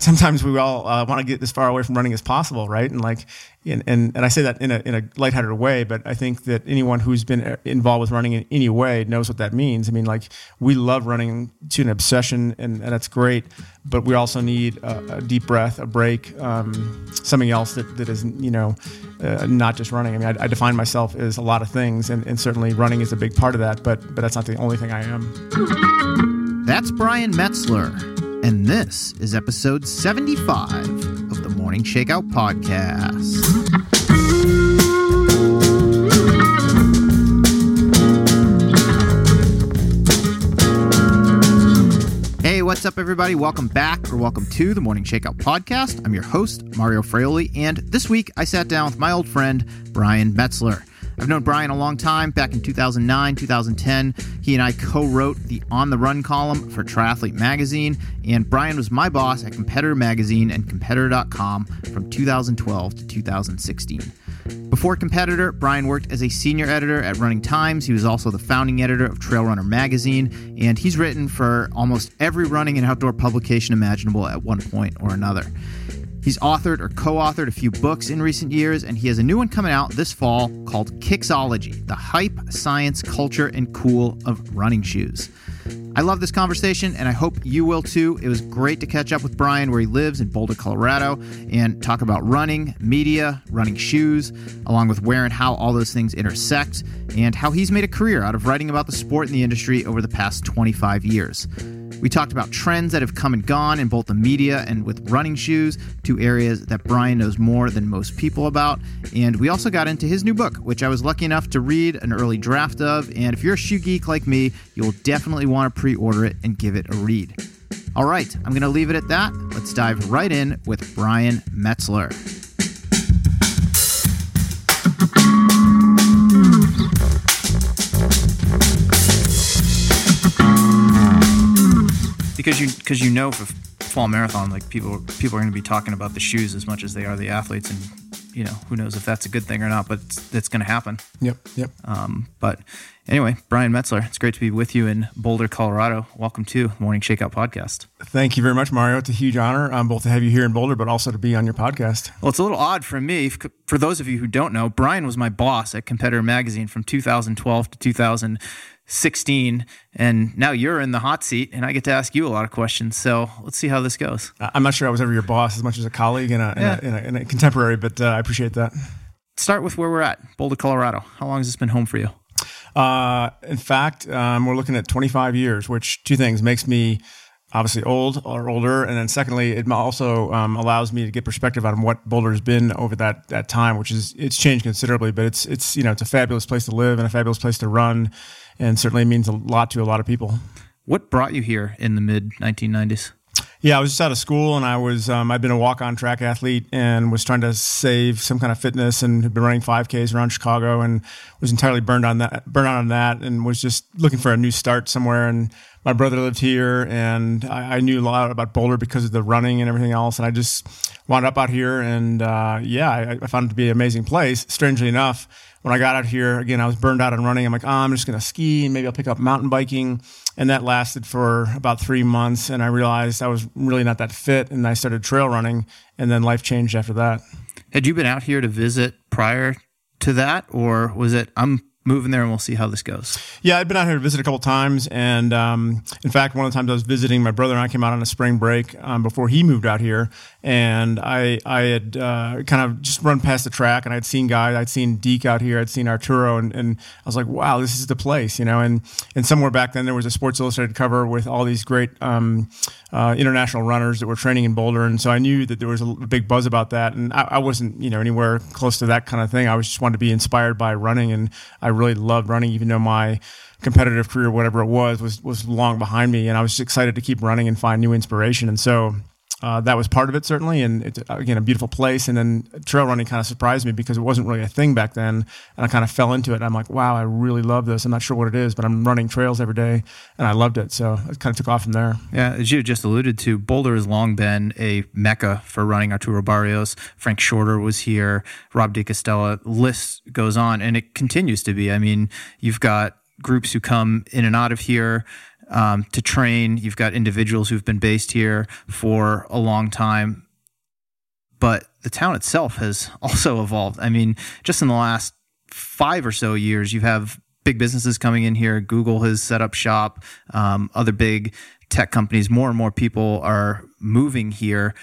sometimes we all uh, want to get as far away from running as possible, right? And like, and, and, and I say that in a, in a lighthearted way, but I think that anyone who's been uh, involved with running in any way knows what that means. I mean, like, we love running to an obsession, and, and that's great, but we also need a, a deep breath, a break, um, something else that, that is, you know, uh, not just running. I mean, I, I, define myself as a lot of things, and, and certainly running is a big part of that, but, but that's not the only thing I am. That's Brian Metzler and this is episode 75 of the Morning Shakeout Podcast. Hey, what's up, everybody? Welcome back or welcome to the Morning Shakeout Podcast. I'm your host, Mario Fraioli, and this week I sat down with my old friend, Brian Metzler. I've known Brian a long time. Back in 2009, 2010, he and I co wrote the On the Run column for Triathlete Magazine, and Brian was my boss at Competitor Magazine and Competitor.com from 2012 to 2016. Before Competitor, Brian worked as a senior editor at Running Times. He was also the founding editor of Trail Runner magazine, and he's written for almost every running and outdoor publication imaginable at one point or another. He's authored or co authored a few books in recent years, and he has a new one coming out this fall called Kicksology The Hype, Science, Culture, and Cool of Running Shoes. I love this conversation, and I hope you will too. It was great to catch up with Brian where he lives in Boulder, Colorado, and talk about running, media, running shoes, along with where and how all those things intersect, and how he's made a career out of writing about the sport and the industry over the past 25 years. We talked about trends that have come and gone in both the media and with running shoes, two areas that Brian knows more than most people about. And we also got into his new book, which I was lucky enough to read an early draft of. And if you're a shoe geek like me, you'll definitely want to pre order it and give it a read. All right, I'm going to leave it at that. Let's dive right in with Brian Metzler. Because you because you know for fall marathon like people people are going to be talking about the shoes as much as they are the athletes and you know who knows if that's a good thing or not but it's, it's going to happen. Yep yep. Um, but anyway brian metzler it's great to be with you in boulder colorado. Welcome to morning shakeout podcast. Thank you very much mario. It's a huge honor um, both to have you here in boulder but also to be on your podcast. Well it's a little odd for me for those of you who don't know brian was my boss at competitor magazine from 2012 to 2000 16 and now you're in the hot seat and I get to ask you a lot of questions. So let's see how this goes. I'm not sure I was ever your boss as much as a colleague and a, yeah. and a, and a, a contemporary, but uh, I appreciate that. Start with where we're at, Boulder, Colorado. How long has this been home for you? Uh, in fact, um, we're looking at 25 years, which two things makes me obviously old or older, and then secondly, it also um, allows me to get perspective on what Boulder has been over that that time, which is it's changed considerably, but it's it's you know it's a fabulous place to live and a fabulous place to run, and certainly means a lot to a lot of people. What brought you here in the mid 1990s? Yeah, I was just out of school, and I was um, I'd been a walk-on track athlete, and was trying to save some kind of fitness, and had been running 5Ks around Chicago, and was entirely burned on that, burned out on that, and was just looking for a new start somewhere. And my brother lived here, and I, I knew a lot about Boulder because of the running and everything else, and I just wound up out here, and uh, yeah, I, I found it to be an amazing place. Strangely enough when I got out here, again, I was burned out on running. I'm like, oh, I'm just going to ski and maybe I'll pick up mountain biking. And that lasted for about three months. And I realized I was really not that fit. And I started trail running. And then life changed after that. Had you been out here to visit prior to that? Or was it, I'm moving there and we'll see how this goes. Yeah, I've been out here to visit a couple times, and um, in fact, one of the times I was visiting, my brother and I came out on a spring break um, before he moved out here, and I I had uh, kind of just run past the track, and I'd seen guys, I'd seen Deke out here, I'd seen Arturo, and, and I was like, wow, this is the place, you know, and and somewhere back then there was a Sports Illustrated cover with all these great um, uh, international runners that were training in Boulder, and so I knew that there was a big buzz about that, and I, I wasn't you know anywhere close to that kind of thing. I was just wanted to be inspired by running, and I really loved running, even though my competitive career, whatever it was, was was long behind me, and I was just excited to keep running and find new inspiration. And so uh, that was part of it certainly, and it's again a beautiful place. And then trail running kind of surprised me because it wasn't really a thing back then, and I kind of fell into it. I'm like, wow, I really love this. I'm not sure what it is, but I'm running trails every day, and I loved it. So it kind of took off from there. Yeah, as you just alluded to, Boulder has long been a mecca for running. Arturo Barrios, Frank Shorter was here, Rob DeCastella. List goes on, and it continues to be. I mean, you've got groups who come in and out of here um, to train. You've got individuals who've been based here for a long time, but the town itself has also evolved. I mean, just in the last five or so years, you have big businesses coming in here. Google has set up shop. Um, other big tech companies. More and more people are moving here.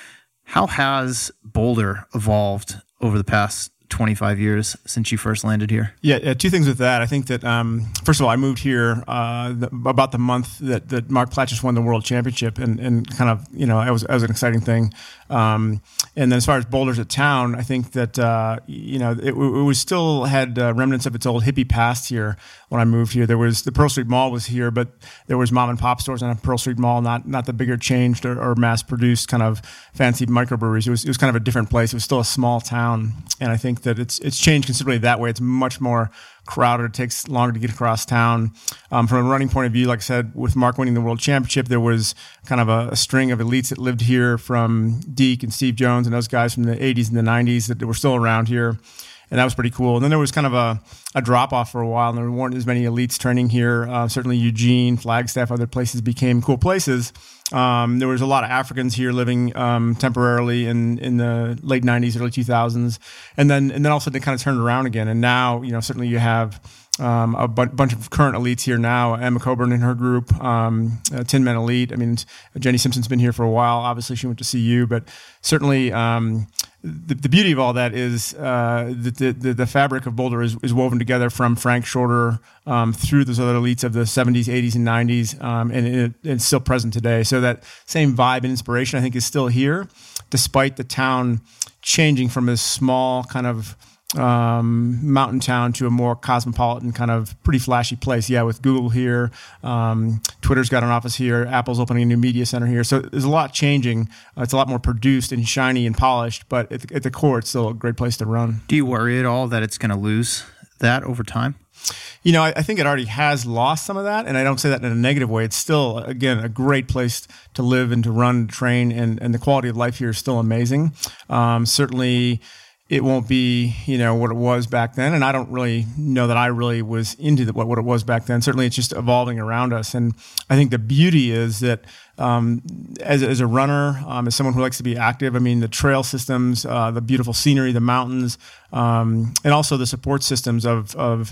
How has Boulder evolved over the past 25 years since you first landed here? Yeah, yeah two things with that. I think that um, first of all, I moved here uh, the, about the month that, that Mark Plaatjes won the world championship, and, and kind of you know it was, it was an exciting thing. Um, and then as far as Boulders at town, I think that uh, you know it, it, was still had uh, remnants of its old hippie past here when I moved here. There was the Pearl Street Mall was here, but there was mom and pop stores on Pearl Street Mall, not not the bigger changed or, or mass produced kind of fancy microbreweries. It was it was kind of a different place. It was still a small town, and I think that it's it's changed considerably that way. It's much more crowded. It takes longer to get across town. Um, from a running point of view, like I said, with Mark winning the world championship, there was kind of a, a, string of elites that lived here from Deke and Steve Jones and those guys from the 80s and the 90s that were still around here. And that was pretty cool. And then there was kind of a, a drop off for a while, and there weren't as many elites training here. Uh, certainly, Eugene, Flagstaff, other places became cool places. Um, there was a lot of Africans here living um, temporarily in, in the late '90s, early 2000s, and then and then all of a sudden it kind of turned around again. And now, you know, certainly you have um, a bu- bunch of current elites here now. Emma Coburn and her group, um, uh, Tinman Elite. I mean, Jenny Simpson's been here for a while. Obviously, she went to CU, but certainly um, the, the, beauty of all that is uh, the, the, the fabric of Boulder is, is woven together from Frank Shorter um, through those other elites of the 70s, 80s, and 90s, um, and it, it's still present today. So that same vibe and inspiration, I think, is still here, despite the town changing from a small kind of um, mountain town to a more cosmopolitan kind of pretty flashy place. Yeah, with Google here, um, Twitter's got an office here, Apple's opening a new media center here. So there's a lot changing. Uh, it's a lot more produced and shiny and polished, but at the, at the core, it's still a great place to run. Do you worry at all that it's going to lose that over time? You know, I, I, think it already has lost some of that, and I don't say that in a negative way. It's still, again, a great place to live and to run, train, and, and the quality of life here is still amazing. Um, certainly, it won't be you know what it was back then. And i don't really know that i really was into the, what, what it was back then. Certainly it's just evolving around us. And i think the beauty is that um, as, as, a runner um, as someone who likes to be active i mean the trail systems uh, the beautiful scenery the mountains um, and also the support systems of, of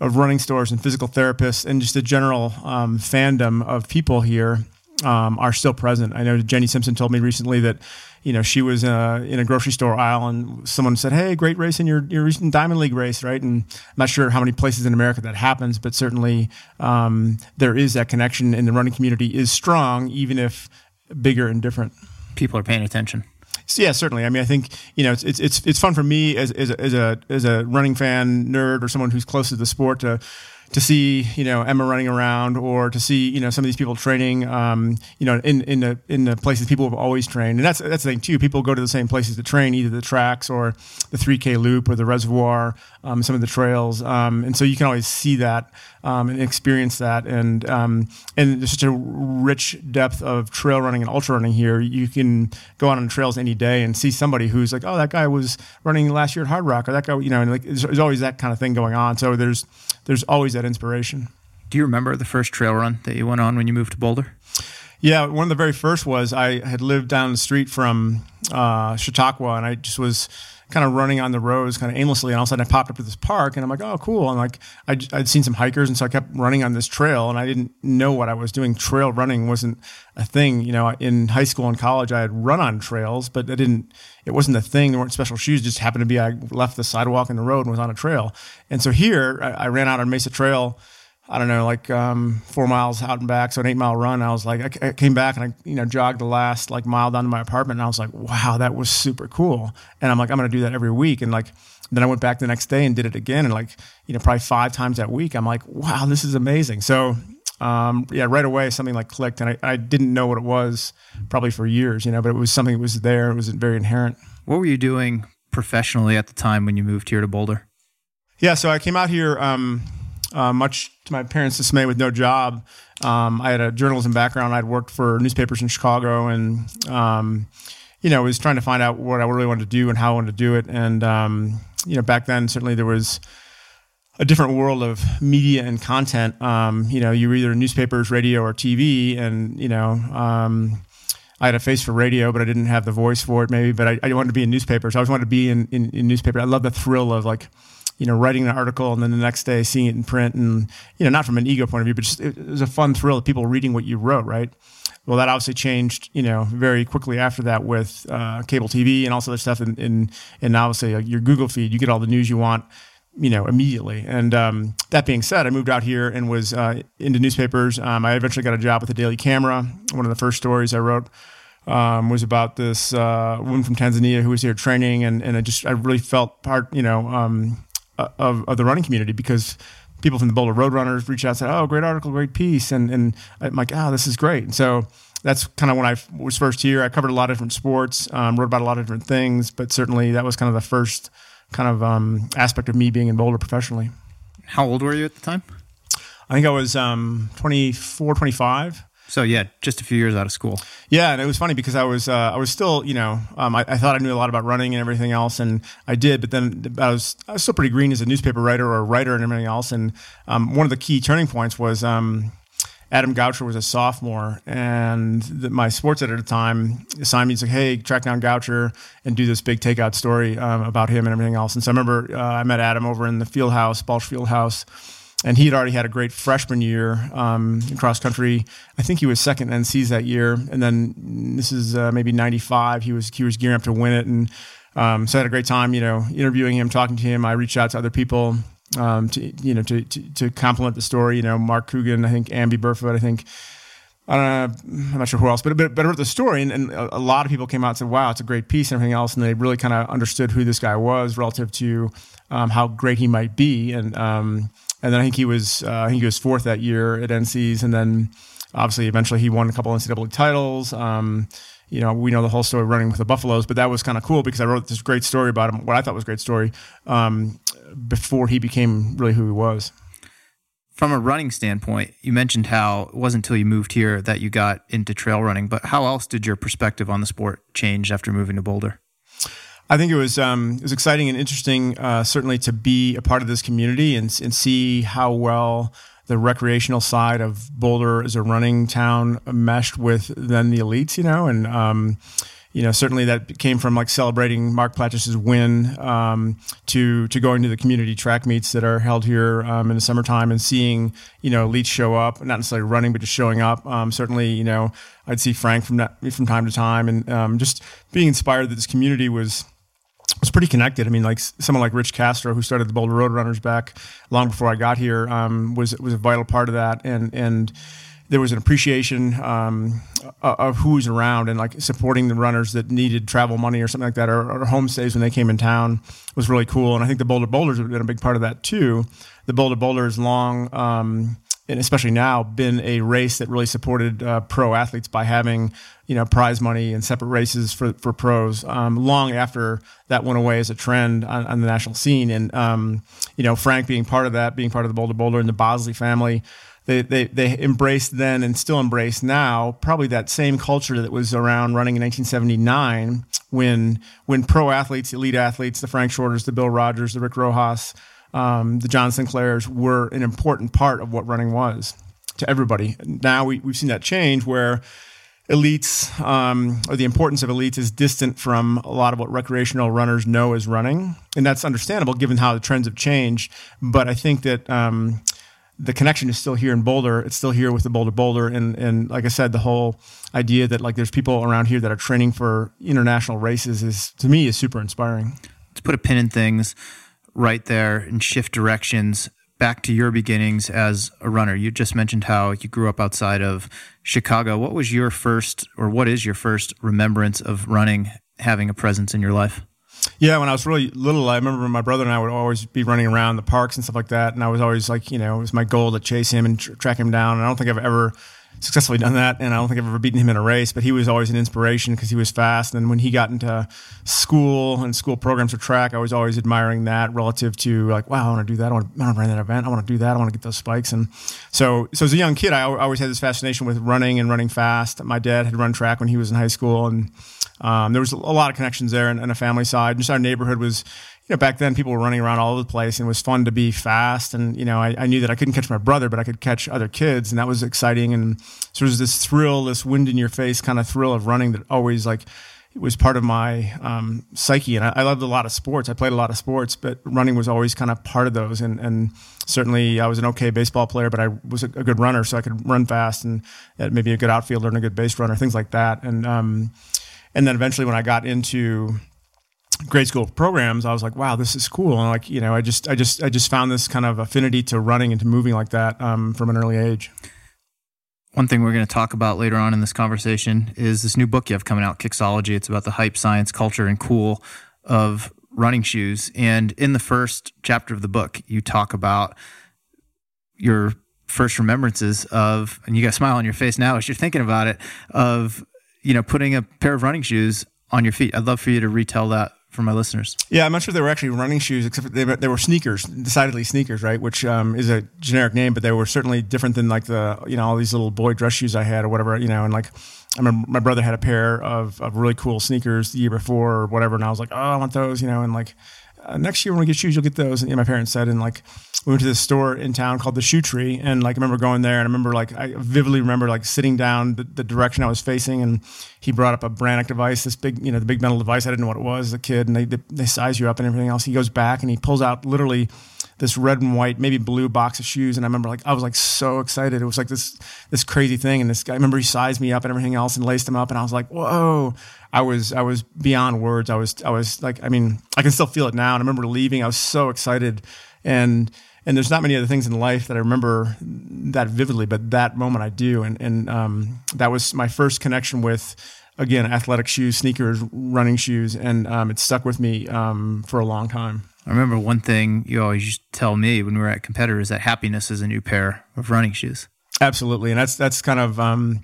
of running stores and physical therapists and just the general um, fandom of people here um, are still present. I know Jenny Simpson told me recently that you know, she was uh, in a grocery store aisle and someone said, Hey, great race in your, your recent Diamond League race, right? And I'm not sure how many places in America that happens, but certainly um, there is that connection and the running community is strong, even if bigger and different. People are paying attention. So, yeah, certainly. I mean, I think you know it's it's it's, it's fun for me as, as a, as a as a running fan nerd or someone who's close to the sport to to see you know Emma running around or to see you know some of these people training um, you know in in the in the places people have always trained. And that's that's the thing too. People go to the same places to train either the tracks or the 3k loop or the reservoir um, some of the trails. Um, and so you can always see that um, and experience that. And um, and there's such a rich depth of trail running and ultra running here. You can go out on trails any day and see somebody who's like oh that guy was running last year at Hardrock or that guy you know and like there's, there's always that kind of thing going on. So there's there's always that inspiration. Do you remember the first trail run that you went on when you moved to Boulder? Yeah, one of the very first was I had lived down the street from uh, Chautauqua, and I just was kind of running on the roads kind of aimlessly. And all of a sudden I popped up to this park and I'm like, oh, cool. And like, I, would seen some hikers. And so I kept running on this trail and I didn't know what I was doing. Trail running wasn't a thing. You know, in high school and college, I had run on trails, but I didn't, it wasn't a thing. There weren't special shoes. It just happened to be, I left the sidewalk and the road and was on a trail. And so here I, I ran out on Mesa Trail I don't know, like um, four miles out and back, so an eight mile run. I was like, I, I, came back and I, you know, jogged the last like mile down to my apartment, and I was like, wow, that was super cool. And I'm like, I'm gonna do that every week. And like, then I went back the next day and did it again, and like, you know, probably five times that week. I'm like, wow, this is amazing. So, um, yeah, right away something like clicked, and I, I didn't know what it was probably for years, you know, but it was something that was there. It was very inherent. What were you doing professionally at the time when you moved here to Boulder? Yeah, so I came out here. Um, uh, much to my parents' dismay, with no job. Um, I had a journalism background. I'd worked for newspapers in Chicago, and um, you know, was trying to find out what I really wanted to do and how I wanted to do it. And um, you know, back then, certainly there was a different world of media and content. Um, you know, you were either newspapers, radio, or TV, and you know, um, I had a face for radio, but I didn't have the voice for it, maybe. But I, I wanted to be in newspapers. I always wanted to be in, in, in newspaper. I love the thrill of like, you know, writing an article and then the next day seeing it in print, and you know, not from an ego point of view, but just it, was a fun thrill of people reading what you wrote, right? Well, that obviously changed, you know, very quickly after that with uh, cable TV and also the stuff And, in, in obviously like your Google feed. You get all the news you want you know, immediately. And um, that being said, I moved out here and was uh, into newspapers. Um, I eventually got a job with the Daily Camera. One of the first stories I wrote um, was about this uh, woman from Tanzania who was here training, and, and I just I really felt part, you know, um, of, of the running community because people from the Boulder Roadrunners reached out and said, "Oh, great article, great piece," and and I'm like, "Oh, this is great." And so that's kind of when I was first here. I covered a lot of different sports, um, wrote about a lot of different things, but certainly that was kind of the first kind of um, aspect of me being in Boulder professionally. How old were you at the time? I think I was um, 24, 25. So yeah, just a few years out of school. Yeah, and it was funny because I was uh, I was still you know um, I, I, thought I knew a lot about running and everything else, and I did. But then I was I was still pretty green as a newspaper writer or a writer and everything else. And um, one of the key turning points was um, Adam Goucher was a sophomore, and the, my sports editor at the time assigned me to say, "Hey, track down Goucher and do this big takeout story um, about him and everything else." And so I remember uh, I met Adam over in the field house, Balch Field House, and he had already had a great freshman year um, in cross country. I think he was second in NCs that year, and then this is uh, maybe '95. He was he was gearing up to win it, and um, so I had a great time, you know, interviewing him, talking to him. I reached out to other people um, to you know to, to, to complement the story. You know, Mark Coogan, I think Amby Burfoot, I think. I don't know, I'm not sure who else, but but, but about the story, and, and, a lot of people came out and said, "Wow, it's a great piece," and everything else, and they really kind of understood who this guy was relative to um, how great he might be, and um, and then I think he was uh, I think he was fourth that year at NCs, and then obviously eventually he won a couple NCAA titles. Um, you know, we know the whole story running with the Buffaloes, but that was kind of cool because I wrote this great story about him, what I thought was a great story, um, before he became really who he was. From a running standpoint, you mentioned how it wasn't until you moved here that you got into trail running, but how else did your perspective on the sport change after moving to Boulder? I think it was um, it was exciting and interesting, uh, certainly to be a part of this community and and see how well the recreational side of Boulder as a running town meshed with then the elites, you know, and um, you know certainly that came from like celebrating Mark Plaatjes's win um, to to going to the community track meets that are held here um, in the summertime and seeing you know elites show up, not necessarily running, but just showing up. Um, certainly, you know, I'd see Frank from that, from time to time, and um, just being inspired that this community was was pretty connected. I mean, like someone like Rich Castro, who started the Boulder Roadrunners back long before I got here, um, was was a vital part of that, and and there was an appreciation um, of who's around and like supporting the runners that needed travel money or something like that, or, or homestays when they came in town was really cool. And I think the Bolder Boulders have been a big part of that too. The Bolder Boulder's long. Um, and especially now, been a race that really supported uh, pro athletes by having you know prize money and separate races for for pros. Um, long after that went away as a trend on, on the national scene, and um, you know Frank being part of that, being part of the Bolder Boulder and the Bosley family, they, they they embraced then and still embrace now probably that same culture that was around running in 1979 when when pro athletes, elite athletes, the Frank Shorters, the Bill Rodgers, the Rick Rojas um, the Jon Sinclairs were an important part of what running was to everybody. Now we, we've seen that change where elites um, or the importance of elites is distant from a lot of what recreational runners know as running. And that's understandable given how the trends have changed. But I think that um, the connection is still here in Boulder. It's still here with the Bolder Boulder. And, and like I said, the whole idea that like there's people around here that are training for international races is to me is super inspiring. To put a pin in things, right there and shift directions back to your beginnings as a runner. You just mentioned how you grew up outside of Chicago. What was your first, or what is your first remembrance of running having a presence in your life? Yeah, when I was really little, I remember my brother and I would always be running around the parks and stuff like that. And I was always like, you know, it was my goal to chase him and tr- track him down. And I don't think I've ever successfully done that, and I don't think I've ever beaten him in a race. But he was always an inspiration because he was fast. And when he got into school and school programs for track, I was always admiring that relative to like, wow, I want to do that. I want to, run that event. I want to do that. I want to get those spikes. And so, so as a young kid, I always had this fascination with running and running fast. My dad had run track when he was in high school, and um, there was a lot of connections there and, and a family side. Just our neighborhood was, you know, back then people were running around all over the place and it was fun to be fast. And, you know, I, I, knew that I couldn't catch my brother, but I could catch other kids. And that was exciting. And so there was this thrill, this wind in your face kind of thrill of running that always like, was part of my um, psyche. And I, I, loved a lot of sports. I played a lot of sports, but running was always kind of part of those. And, and certainly I was an okay baseball player, but I was a, a good runner. So I could run fast and maybe a good outfielder and a good base runner, things like that. And, um, and then eventually when I got into, grade school programs, I was like, wow, this is cool. And like, you know, I just, I just, I just found this kind of affinity to running and to moving like that um, from an early age. One thing we're going to talk about later on in this conversation is this new book you have coming out, Kicksology. It's about the hype, science, culture, and cool of running shoes. And in the first chapter of the book, you talk about your first remembrances of, and you got a smile on your face now as you're thinking about it, of, you know, putting a pair of running shoes on your feet. I'd love for you to retell that for my listeners. Yeah, I'm not sure they were actually running shoes, except they, they were sneakers, decidedly sneakers, right? Which um, is a generic name, but they were certainly different than like the you know all these little boy dress shoes I had or whatever, you know. And like, I remember my brother had a pair of, of really cool sneakers the year before or whatever, and I was like, oh, I want those, you know. And like, uh, next year when we get shoes, you'll get those. And know, my parents said, and like, we went to this store in town called the Shoe Tree, and like I remember going there, and I remember like I vividly remember like sitting down the, the, direction I was facing, and he brought up a Brannock device, this big you know the big metal device. I didn't know what it was as a kid, and they they size you up and everything else. He goes back and he pulls out literally this red and white, maybe blue box of shoes, and I remember like I was like so excited. It was like this this crazy thing, and this guy I remember he sized me up and everything else and laced them up, and I was like whoa. I was I was beyond words. I was I was like I mean I can still feel it now. And I remember leaving. I was so excited, and and there's not many other things in life that I remember that vividly, but that moment I do. And, and um, that was my first connection with, again, athletic shoes, sneakers, running shoes. And um, it stuck with me um, for a long time. I remember one thing you always used to tell me when we were at competitors that happiness is a new pair of running shoes. Absolutely. And that's, that's kind of, um,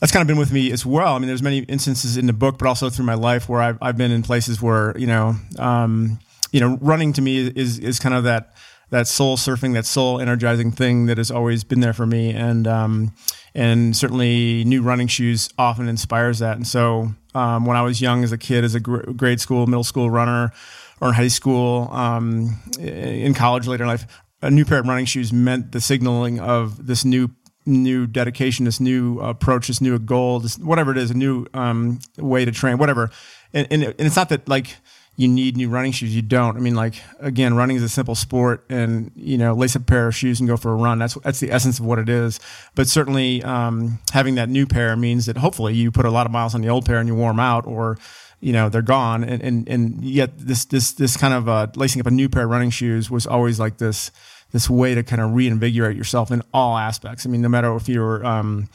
that's kind of been with me as well. I mean, there's many instances in the book, but also through my life where I've, I've been in places where, you know, um, you know, running to me is, is kind of that, that soul surfing, that soul energizing thing that has always been there for me. And, um, and certainly new running shoes often inspires that. And so, um, when I was young as a kid, as a gr- grade school, middle school runner, or in high school, um, in college later in life, a new pair of running shoes meant the signaling of this new new dedication, this new approach, this new goal, this whatever it is, a new um, way to train, whatever. And, and, and it's not that like you need new running shoes. You don't. I mean, like again, running is a simple sport, and you know, lace up a pair of shoes and go for a run. That's that's the essence of what it is. But certainly, um, having that new pair means that hopefully you put a lot of miles on the old pair and you warm out, or you know they're gone. And and, and yet this this this kind of uh, lacing up a new pair of running shoes was always like this this way to kind of reinvigorate yourself in all aspects. I mean, no matter if you're um,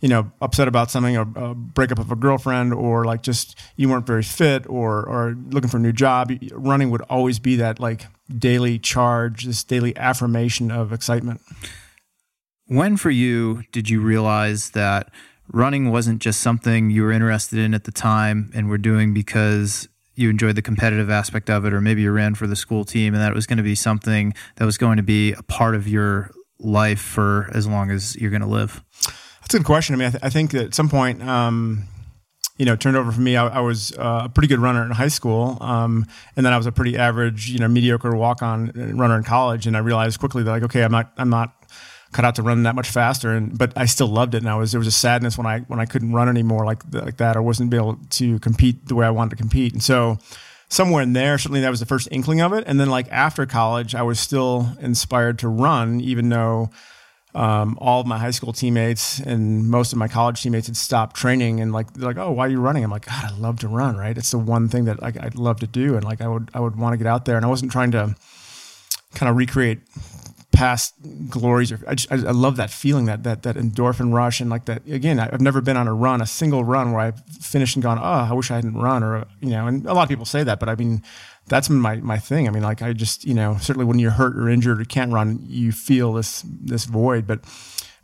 you know, upset about something, or a breakup of a girlfriend, or like just you weren't very fit, or or looking for a new job, running would always be that like daily charge, this daily affirmation of excitement. When for you did you realize that running wasn't just something you were interested in at the time and were doing because you enjoyed the competitive aspect of it, or maybe you ran for the school team and that was going to be something that was going to be a part of your life for as long as you're going to live? That's a good question. I mean, I, th- I think at some point, um, you know, turned over for me. I, I was uh, a pretty good runner in high school, um, and then I was a pretty average, you know, mediocre walk-on runner in college. And I realized quickly that, like, okay, I'm not, I'm not cut out to run that much faster. And but I still loved it. And I was there was a sadness when I when I couldn't run anymore like like that, or wasn't able to compete the way I wanted to compete. And so somewhere in there, certainly that was the first inkling of it. And then like after college, I was still inspired to run, even though um, all of my high school teammates and most of my college teammates had stopped training and like they're like, oh, why are you running? I'm like, God, I love to run, right? It's the one thing that like I'd love to do, and like I would I would want to get out there, and I wasn't trying to kind of recreate past glories. Or I, just, I, I love that feeling, that that that endorphin rush, and like that again. I've never been on a run, a single run where I've finished and gone, oh, I wish I hadn't run, or you know. And a lot of people say that, but I mean, that's my my thing. I mean, like I just you know certainly when you're hurt or injured or can't run, you feel this this void. But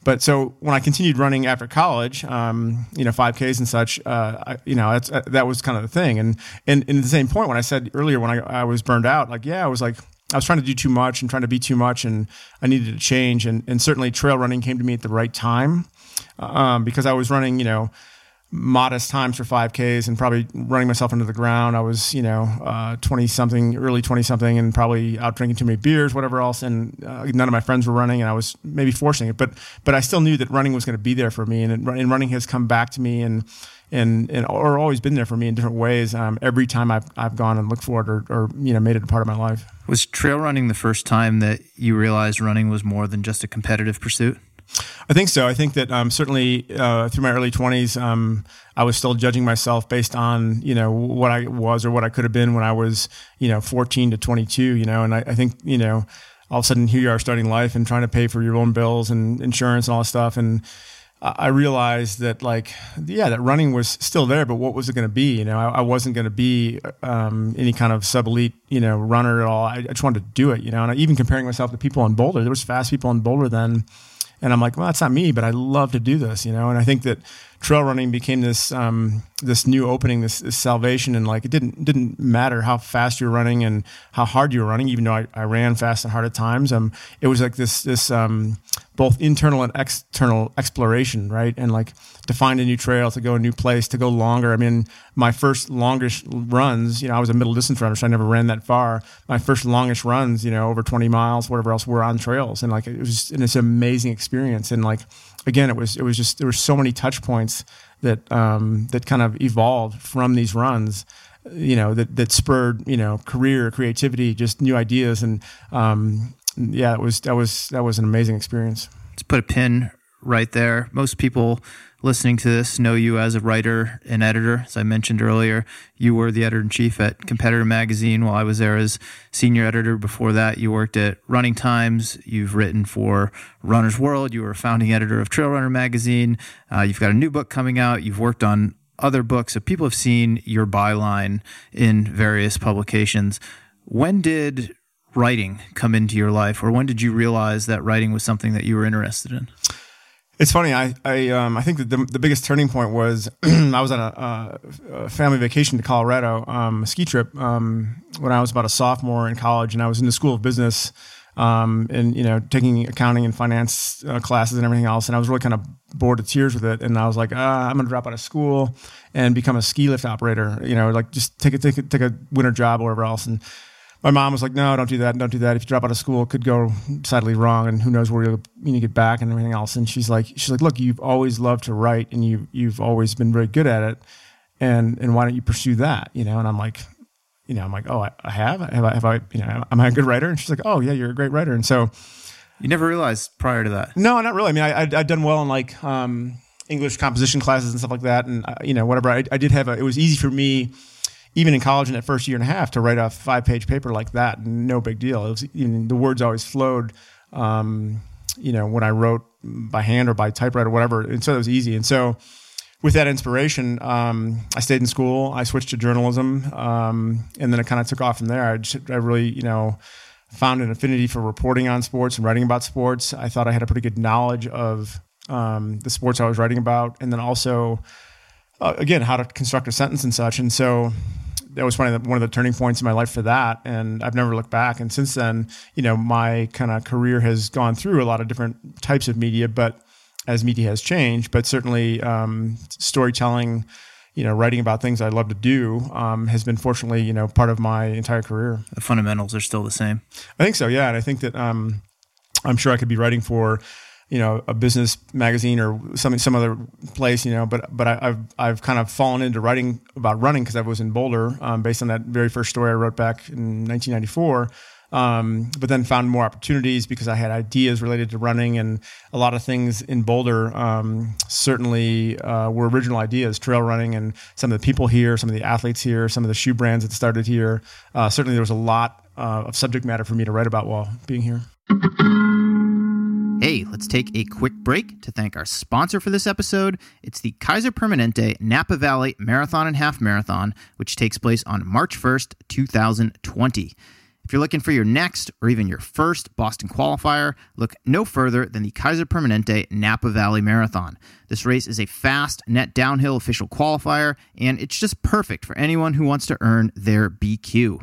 but so when I continued running after college, um, you know, 5Ks and such, uh, I, you know, uh, that was kind of the thing. And, and, and at the same point, when I said earlier, when I, I was burned out, like, yeah, I was like, I was trying to do too much and trying to be too much, and I needed to change. And, and certainly trail running came to me at the right time um, because I was running, you know, modest times for 5Ks and probably running myself into the ground. I was, you know, 20 uh, something, early 20 something, and probably out drinking too many beers, whatever else. And uh, none of my friends were running, and I was maybe forcing it. But but I still knew that running was going to be there for me, and, and running has come back to me and. And, and or always been there for me in different ways. Um, every time I've, I've gone and looked for it or, or you know made it a part of my life. Was trail running the first time that you realized running was more than just a competitive pursuit? I think so. I think that um, certainly uh, through my early 20s, um, I was still judging myself based on you know what I was or what I could have been when I was you know 14 to 22. You know, and I, I think you know all of a sudden here you are starting life and trying to pay for your own bills and insurance and all this stuff and I realized that like yeah that running was still there but what was it going to be you know I, I wasn't going to be um, any kind of sub elite you know runner at all I, I, just wanted to do it you know and I, even comparing myself to people in Boulder there was fast people in Boulder then and I'm like well that's not me but I love to do this you know and I think that trail running became this um, this new opening, this, this, salvation, and like it didn't didn't matter how fast you're running and how hard you were running, even though I, I ran fast and hard at times. Um, it was like this this um, both internal and external exploration, right? And like to find a new trail, to go a new place, to go longer. I mean, my first longest runs, you know, I was a middle distance runner, so I never ran that far. My first longest runs, you know, over 20 miles, whatever else, were on trails, and like it was just, and it's an amazing experience. And like again, it was it was just there were so many touch points that um, that kind of evolved from these runs you know that that spurred you know career creativity just new ideas and um, yeah it was that was that was an amazing experience let's put a pin right there most people listening to this know you as a writer and editor. As I mentioned earlier, you were the editor in chief at Competitor Magazine while I was there as senior editor. Before that, you worked at Running Times. You've written for Runner's World. You were a founding editor of Trail Runner Magazine. Uh, you've got a new book coming out. You've worked on other books. So people have seen your byline in various publications. When did writing come into your life, or when did you realize that writing was something that you were interested in? It's funny. I I, um, I think that the, the biggest turning point was I was on a, a, family vacation to Colorado, um, a ski trip, um, when I was about a sophomore in college, and I was in the School of Business, um, and you know taking accounting and finance uh, classes and everything else, and I was really kind of bored to tears with it, and I was like, ah, I'm gonna drop out of school and become a ski lift operator. You know, like just take a take a, take a winter job or whatever else, and my mom was like, "No, don't do that. Don't do that. If you drop out of school, it could go sadly wrong, and who knows where you'll you know, get back and everything else." And she's like, "She's like, look, you've always loved to write, and you you've always been very good at it, and and why don't you pursue that? You know?" And I'm like, you know, I'm like, "Oh, I, I have. Have I? Have I? You know, am I a good writer?" And she's like, "Oh, yeah, you're a great writer." And so, you never realized prior to that? No, not really. I mean, I, I I'd done well in like um, English composition classes and stuff like that, and uh, you know, whatever. I, I did have a. It was easy for me even in college in that first year and a half to write a five page paper like that, no big deal. It was, the words always flowed. Um, you know, when I wrote by hand or by typewriter, or whatever, and so it was easy. And so, with that inspiration, um, I stayed in school. I switched to journalism, um, and then it kind of took off from there. I, just, I really, you know, found an affinity for reporting on sports and writing about sports. I thought I had a pretty good knowledge of um, the sports I was writing about, and then also, uh, again, how to construct a sentence and such. And so, that was one of the, one of the turning points in my life for that, and I've never looked back. And since then, you know, my kind of career has gone through a lot of different types of media, but as media has changed, but certainly um, storytelling, you know, writing about things I love to do um, has been fortunately, you know, part of my entire career. The fundamentals are still the same. I think so, yeah, and I think that um, I'm sure I could be writing for you know a business magazine or something some other place you know but but I, have I've kind of fallen into writing about running because I was in Boulder um, based on that very first story I wrote back in 1994 um, but then found more opportunities because I had ideas related to running and a lot of things in Boulder um, certainly uh, were original ideas trail running and some of the people here some of the athletes here some of the shoe brands that started here. Uh, certainly there was a lot uh, of subject matter for me to write about while being here let's take a quick break to thank our sponsor for this episode. It's the Kaiser Permanente Napa Valley Marathon and Half Marathon, which takes place on March 1st, 2020. If you're looking for your next or even your first Boston qualifier, look no further than the Kaiser Permanente Napa Valley Marathon. This race is a fast net downhill official qualifier, and it's just perfect for anyone who wants to earn their BQ.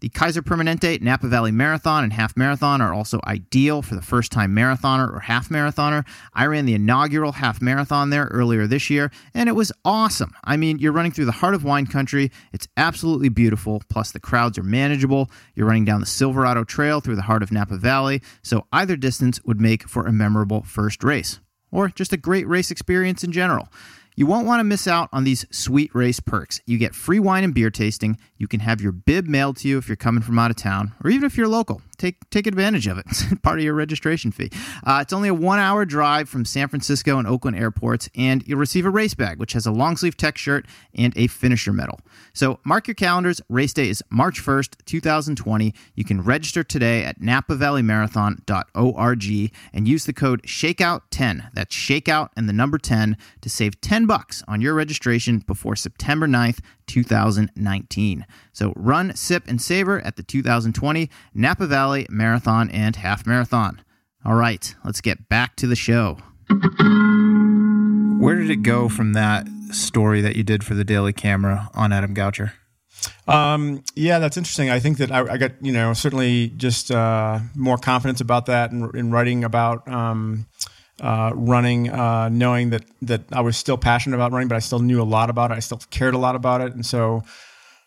The Kaiser Permanente Napa Valley Marathon and Half Marathon are also ideal for the first time marathoner or half marathoner. I ran the inaugural half marathon there earlier this year, and it was awesome. I mean, you're running through the heart of wine country. It's absolutely beautiful. Plus, the crowds are manageable. You're running down the Silverado Trail through the heart of Napa Valley, so either distance would make for a memorable first race, or just a great race experience in general. You won't want to miss out on these sweet race perks. You get free wine and beer tasting. You can have your bib mailed to you if you're coming from out of town, or even if you're local. Take take advantage of it. It's part of your registration fee. Uh, it's only a one hour drive from San Francisco and Oakland airports, and you'll receive a race bag, which has a long sleeve tech shirt and a finisher medal. So mark your calendars. Race day is March 1st, 2020. You can register today at napavalleyMarathon.org and use the code SHAKEOUT10. That's SHAKEOUT and the number 10 to save 10 bucks on your registration before September 9th, 2019. So run, sip, and savor at the 2020 Napa Valley Marathon and Half Marathon. All right, let's get back to the show. Where did it go from that story that you did for the Daily Camera on Adam Goucher? Um, yeah, that's interesting. I think that I, I got you know certainly just uh, more confidence about that in, in writing about um, uh, running, uh, knowing that that I was still passionate about running, but I still knew a lot about it. I still cared a lot about it, and so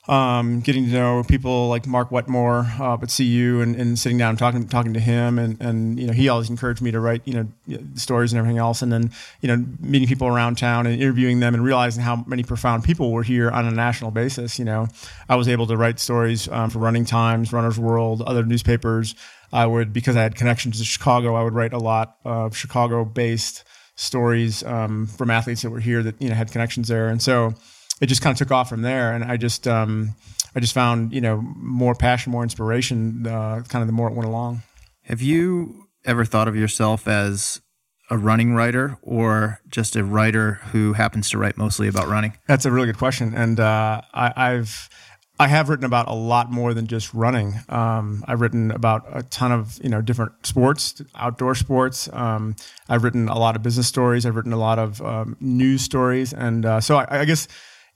um, getting to know people like Mark Wetmore uh, at CU and, and sitting down and talking talking to him and, and you know he always encouraged me to write you know stories and everything else and then you know meeting people around town and interviewing them and realizing how many profound people were here on a national basis you know I was able to write stories um, for Running Times, Runner's World, other newspapers. I would because I had connections to Chicago. I would write a lot of Chicago based stories um, from athletes that were here that you know had connections there and so it just kind of took off from there. And I just, um, I just found, you know, more passion, more inspiration, uh, kind of the more it went along. Have you ever thought of yourself as a running writer or just a writer who happens to write mostly about running? That's a really good question. And, uh, I, I've, I have written about a lot more than just running. Um, I've written about a ton of you know different sports, outdoor sports. Um, I've written a lot of business stories. I've written a lot of um, news stories, and uh, so I, I, guess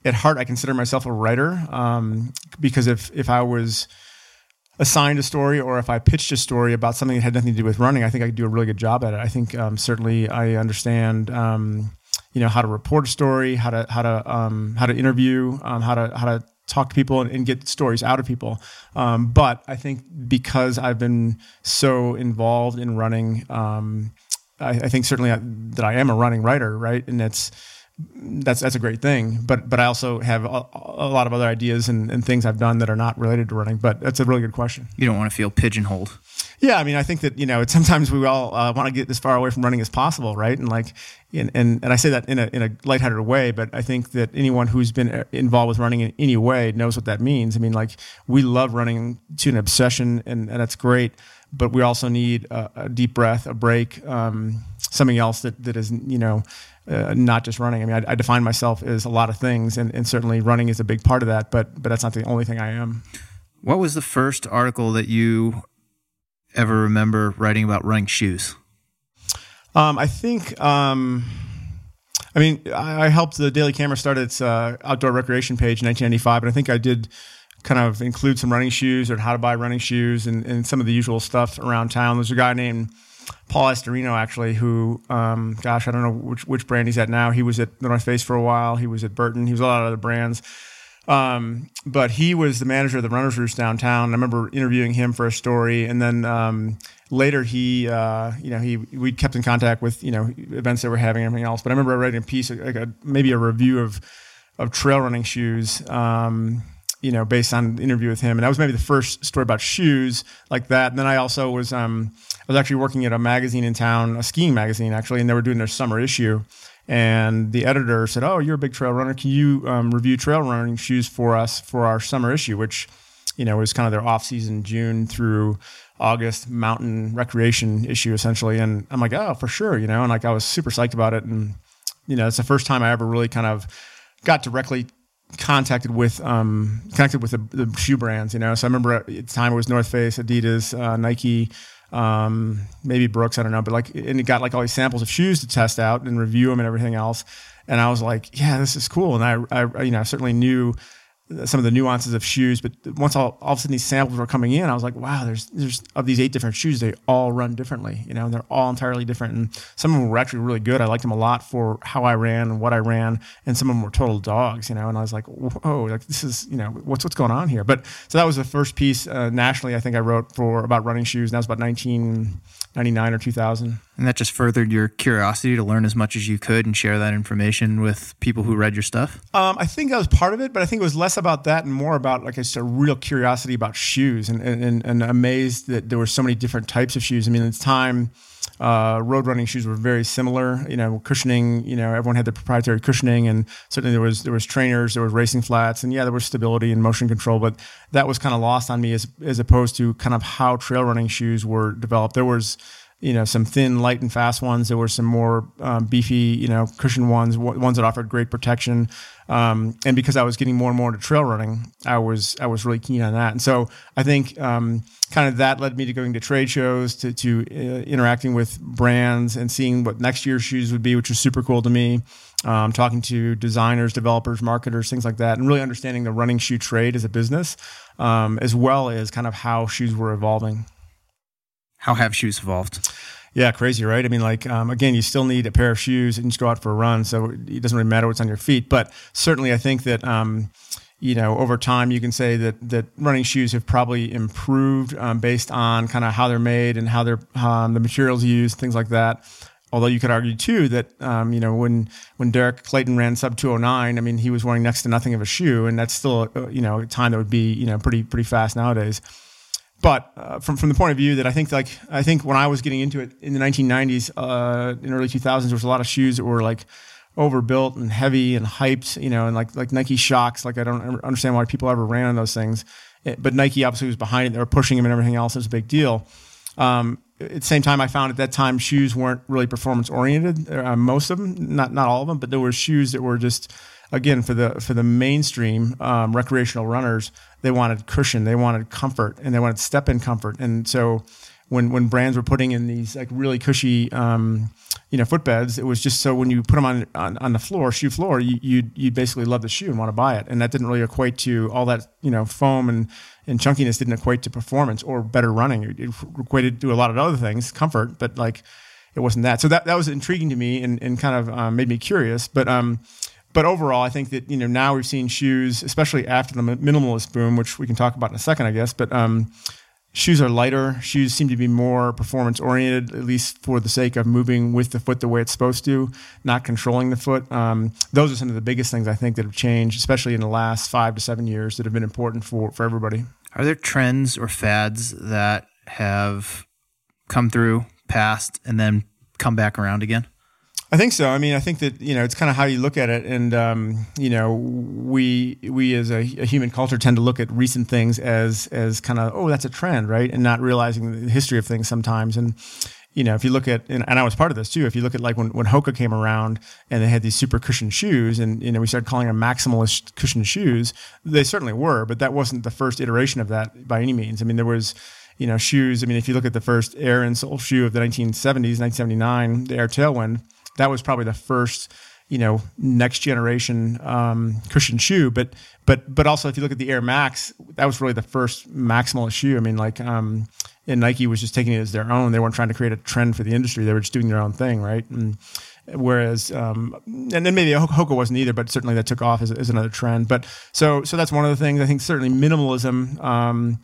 at heart, I consider myself a writer um, because if if I was assigned a story or if I pitched a story about something that had nothing to do with running, I think I could do a really good job at it. I think um, certainly I understand. Um, you know how to report a story, how to how to um, how to interview, um, how to how to talk to people and, and get stories out of people. Um, but I think because I've been so involved in running, I, I, think certainly I, that I am a running writer, right? And it's that's that's a great thing. But but I also have a, a lot of other ideas and, and, things I've done that are not related to running. But that's a really good question. You don't want to feel pigeonholed. Yeah, I mean, I think that you know, it's, sometimes we all uh, want to get as far away from running as possible, right? And like, and, and and I say that in a in a lighthearted way, but I think that anyone who's been uh, involved with running in any way knows what that means. I mean, like, we love running to an obsession, and, and that's great. But we also need a, a deep breath, a break, um, something else that that is you know uh, not just running. I mean, I, I, define myself as a lot of things, and, and, certainly running is a big part of that. But but that's not the only thing I am. What was the first article that you ever remember writing about running shoes? Um, I think. Um, I mean, I, I, helped the Daily Camera start its uh, outdoor recreation page in 1995, and I think I did kind of include some running shoes or how to buy running shoes and, and some of the usual stuff around town. There's a guy named Paul Estorino, actually, who, um, gosh, I don't know which, which brand he's at now. He was at the North Face for a while. He was at Burton. He was a lot of other brands. Um, but he was the manager of the Runners Roost downtown. I remember interviewing him for a story, and then um, later he, uh, you know, he we kept in contact with you know events that we're having and everything else. But I remember writing a piece, like a, maybe a review of of trail running shoes. Um, you know, based on the interview with him, and that was maybe the first story about shoes like that. And then I also was um, I was actually working at a magazine in town, a skiing magazine actually, and they were doing their summer issue. And the editor said, "Oh, you're a big trail runner. Can you um, review trail running shoes for us for our summer issue?" Which, you know, was kind of their off season, June through August mountain recreation issue essentially. And I'm like, "Oh, for sure," you know. And like I was super psyched about it. And you know, it's the first time I ever really kind of got directly contacted with um, connected with the, the, shoe brands. You know, so I remember at the time it was North Face, Adidas, uh, Nike um, maybe Brooks, I don't know, but like, and he got like all these samples of shoes to test out and review them and everything else. And I was like, yeah, this is cool. And I, I you know, I certainly knew some of the nuances of shoes. But once all, all of a sudden these samples were coming in, I was like, wow, there's there's of these eight different shoes, they all run differently. You know, and they're all entirely different. And some of them were actually really good. I liked them a lot for how I ran and what I ran, and some of them were total dogs. You know, and I was like, whoa, like this is you know what's what's going on here. But so that was the first piece uh, nationally I think I wrote for about running shoes. And that was about 1999 or 2000. And that just furthered your curiosity to learn as much as you could and share that information with people who read your stuff? Um, I think that was part of it, but I think it was less about that and more about like a real curiosity about shoes and, and, and amazed that there were so many different types of shoes. I mean, at the time, uh, road running shoes were very similar. You know, cushioning. You know, everyone had their proprietary cushioning, and certainly there was there was trainers, there was racing flats, and yeah, there was stability and motion control. But that was kind of lost on me as as opposed to kind of how trail running shoes were developed. There was you know some thin, light, and fast ones. There were some more um, beefy, you know, cushion ones, ones that offered great protection. Um, and because I was getting more and more into trail running, I was I was really keen on that. And so I think um, kind of that led me to going to trade shows, to, to uh, interacting with brands, and seeing what next year's shoes would be, which was super cool to me. Um, talking to designers, developers, marketers, things like that, and really understanding the running shoe trade as a business, um, as well as kind of how shoes were evolving. How have shoes evolved? Yeah, crazy, right? I mean, like um, again, you still need a pair of shoes and just go out for a run, so it doesn't really matter what's on your feet. But certainly, I think that um, you know over time you can say that that running shoes have probably improved um, based on kind of how they're made and how they're um, the materials used, things like that. Although you could argue too that um, you know when when Derek Clayton ran sub 209, I mean he was wearing next to nothing of a shoe, and that's still uh, you know a time that would be you know pretty pretty fast nowadays but uh, from from the point of view that I think like I think when I was getting into it in the 1990s, uh, in early 2000s, there was a lot of shoes that were like overbuilt and heavy and hyped, you know, and like like Nike Shox. Like I don't understand why people ever ran on those things, it, but Nike obviously was behind it. They were pushing them and everything else. It was a big deal. Um, at the same time, I found at that time shoes weren't really performance oriented. Uh, most of them, not not all of them, but there were shoes that were just again for the for the mainstream um, recreational runners they wanted cushion they wanted comfort and they wanted step in comfort. And so when when brands were putting in these like really cushy um, you know footbeds it was just so when you put them on on, on the floor shoe floor you you you basically love the shoe and want to buy it. And that didn't really equate to all that you know foam and and chunkiness didn't equate to performance or better running. It equated to a lot of other things comfort but like it wasn't that. So that that was intriguing to me and, and kind of um, made me curious. But um but overall, I think that you know now we've seen shoes, especially after the minimalist boom, which we can talk about in a second, I guess. But um, shoes are lighter. Shoes seem to be more performance oriented, at least for the sake of moving with the foot the way it's supposed to, not controlling the foot. Um, those are some of the biggest things I think that have changed, especially in the last five to seven years, that have been important for for everybody. Are there trends or fads that have come through, passed, and then come back around again? I think so. I mean, I think that you know it's kind of how you look at it, and um, you know, we we as a, a, human culture tend to look at recent things as as kind of oh that's a trend, right, and not realizing the history of things sometimes. And you know, if you look at and, and I was part of this too. If you look at like when when Hoka came around and they had these super cushion shoes, and you know we started calling them maximalist cushion shoes, they certainly were, but that wasn't the first iteration of that by any means. I mean, there was you know shoes. I mean, if you look at the first Air insole shoe of the 1970s, 1979, the Air Tailwind that was probably the first you know next generation um, cushion shoe. But but but also if you look at the air max that was really the first maximalist shoe. I mean like um, and nike was just taking it as their own. They weren't trying to create a trend for the industry. They were just doing their own thing right? And whereas um, and then maybe hoka wasn't either but certainly that took off as, as, another trend. But so so that's one of the things. I think certainly minimalism um,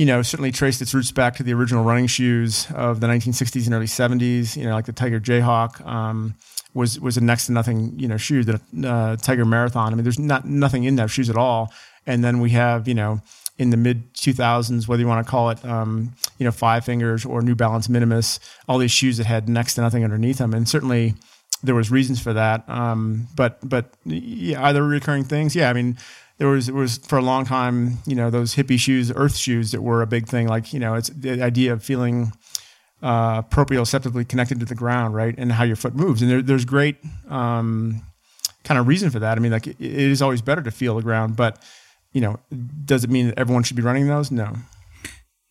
you know, certainly traced its roots back to the original running shoes of the 1960s and early 70s. You know, like the Tiger Jayhawk um, was was a next to nothing, you know, shoe. The uh, Tiger Marathon. I mean, there's not nothing in those shoes at all. And then we have, you know, in the mid 2000s, whether you want to call it, um, you know, Five Fingers or New Balance Minimus, all these shoes that had next to nothing underneath them, and certainly there was reasons for that. Um, but but yeah, are there recurring things? Yeah, I mean, there was it was for a long time, you know, those hippie shoes, earth shoes that were a big thing. Like, you know, it's the idea of feeling uh, proprioceptively connected to the ground, right, and how your foot moves. And there, there's great um, kind of reason for that. I mean, like it, it is always better to feel the ground, but you know, does it mean that everyone should be running those? No.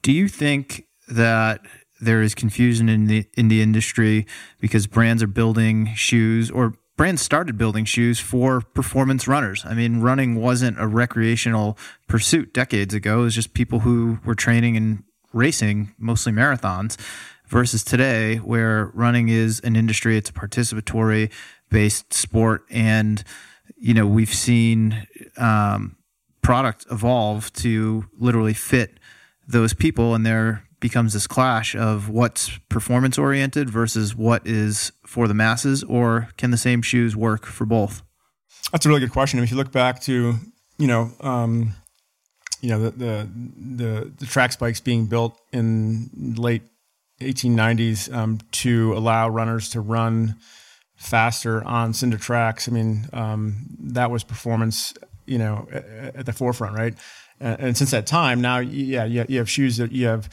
Do you think that there is confusion in the in the industry because brands are building shoes or brands started building shoes for performance runners. I mean, running wasn't a recreational pursuit decades ago. It was just people who were training and racing, mostly marathons, versus today, where running is an industry. It's a participatory based sport. And, you know, we've seen um, product evolve to literally fit those people and there becomes this clash of what's performance oriented versus what is for the masses or can the same shoes work for both? That's a really good question. If you look back to you know um, you know the, the, the the track spikes being built in late 1890s um, to allow runners to run faster on cinder tracks i mean um, that was performance you know at, at the forefront right? And, since that time, now, yeah, you have shoes that you have,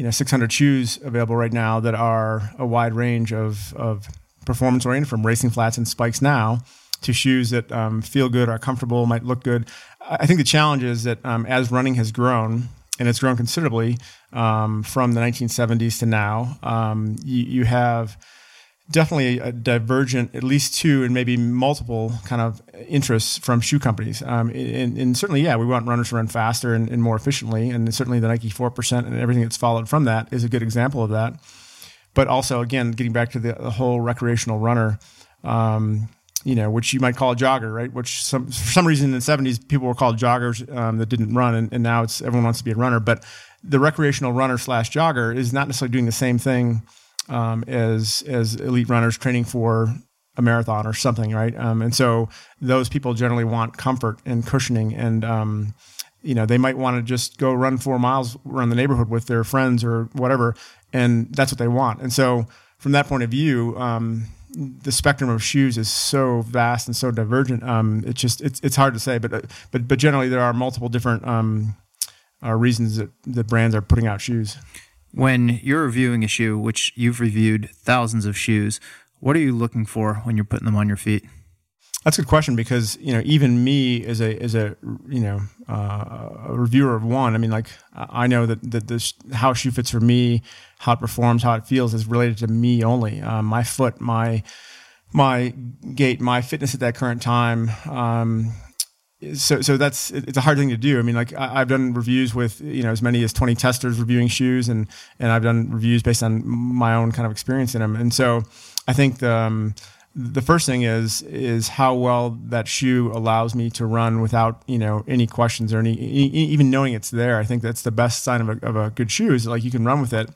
you know, 600 shoes available right now that are a wide range of, of performance oriented from racing flats and spikes now to shoes that um, feel good, are comfortable, might look good. I think the challenge is that um, as running has grown, and it's grown considerably um, from the 1970s to now, um, you, you have definitely a divergent, at least two and maybe multiple kind of interests from shoe companies. Um, and, and, certainly, yeah, we want runners to run faster and, and, more efficiently. And certainly the Nike 4% and everything that's followed from that is a good example of that. But also, again, getting back to the, the whole recreational runner, um, you know, which you might call a jogger, right? Which some, for some reason in the 70s, people were called joggers um, that didn't run. And, and now it's everyone wants to be a runner. But the recreational runner slash jogger is not necessarily doing the same thing um, as as elite runners training for a marathon or something, right? Um, and so those people generally want comfort and cushioning, and um, you know they might want to just go run four miles around the neighborhood with their friends or whatever, and that's what they want. And so from that point of view, um, the spectrum of shoes is so vast and so divergent. Um, it's just it's it's hard to say, but but but generally there are multiple different um, uh, reasons that that brands are putting out shoes. When you're reviewing a shoe, which you've reviewed thousands of shoes, what are you looking for when you're putting them on your feet? That's a good question because you know even me as a as a you know uh, a reviewer of one, I mean like I know that that this how a shoe fits for me, how it performs, how it feels is related to me only. Um, my foot, my my gait, my fitness at that current time, um, so so that's it's a hard thing to do. I mean, like I've done reviews with you know as many as twenty testers reviewing shoes, and and I've done reviews based on my own kind of experience in them. And so I think the um, the first thing is is how well that shoe allows me to run without you know any questions or any even knowing it's there. I think that's the best sign of a, of a good shoe is like you can run with it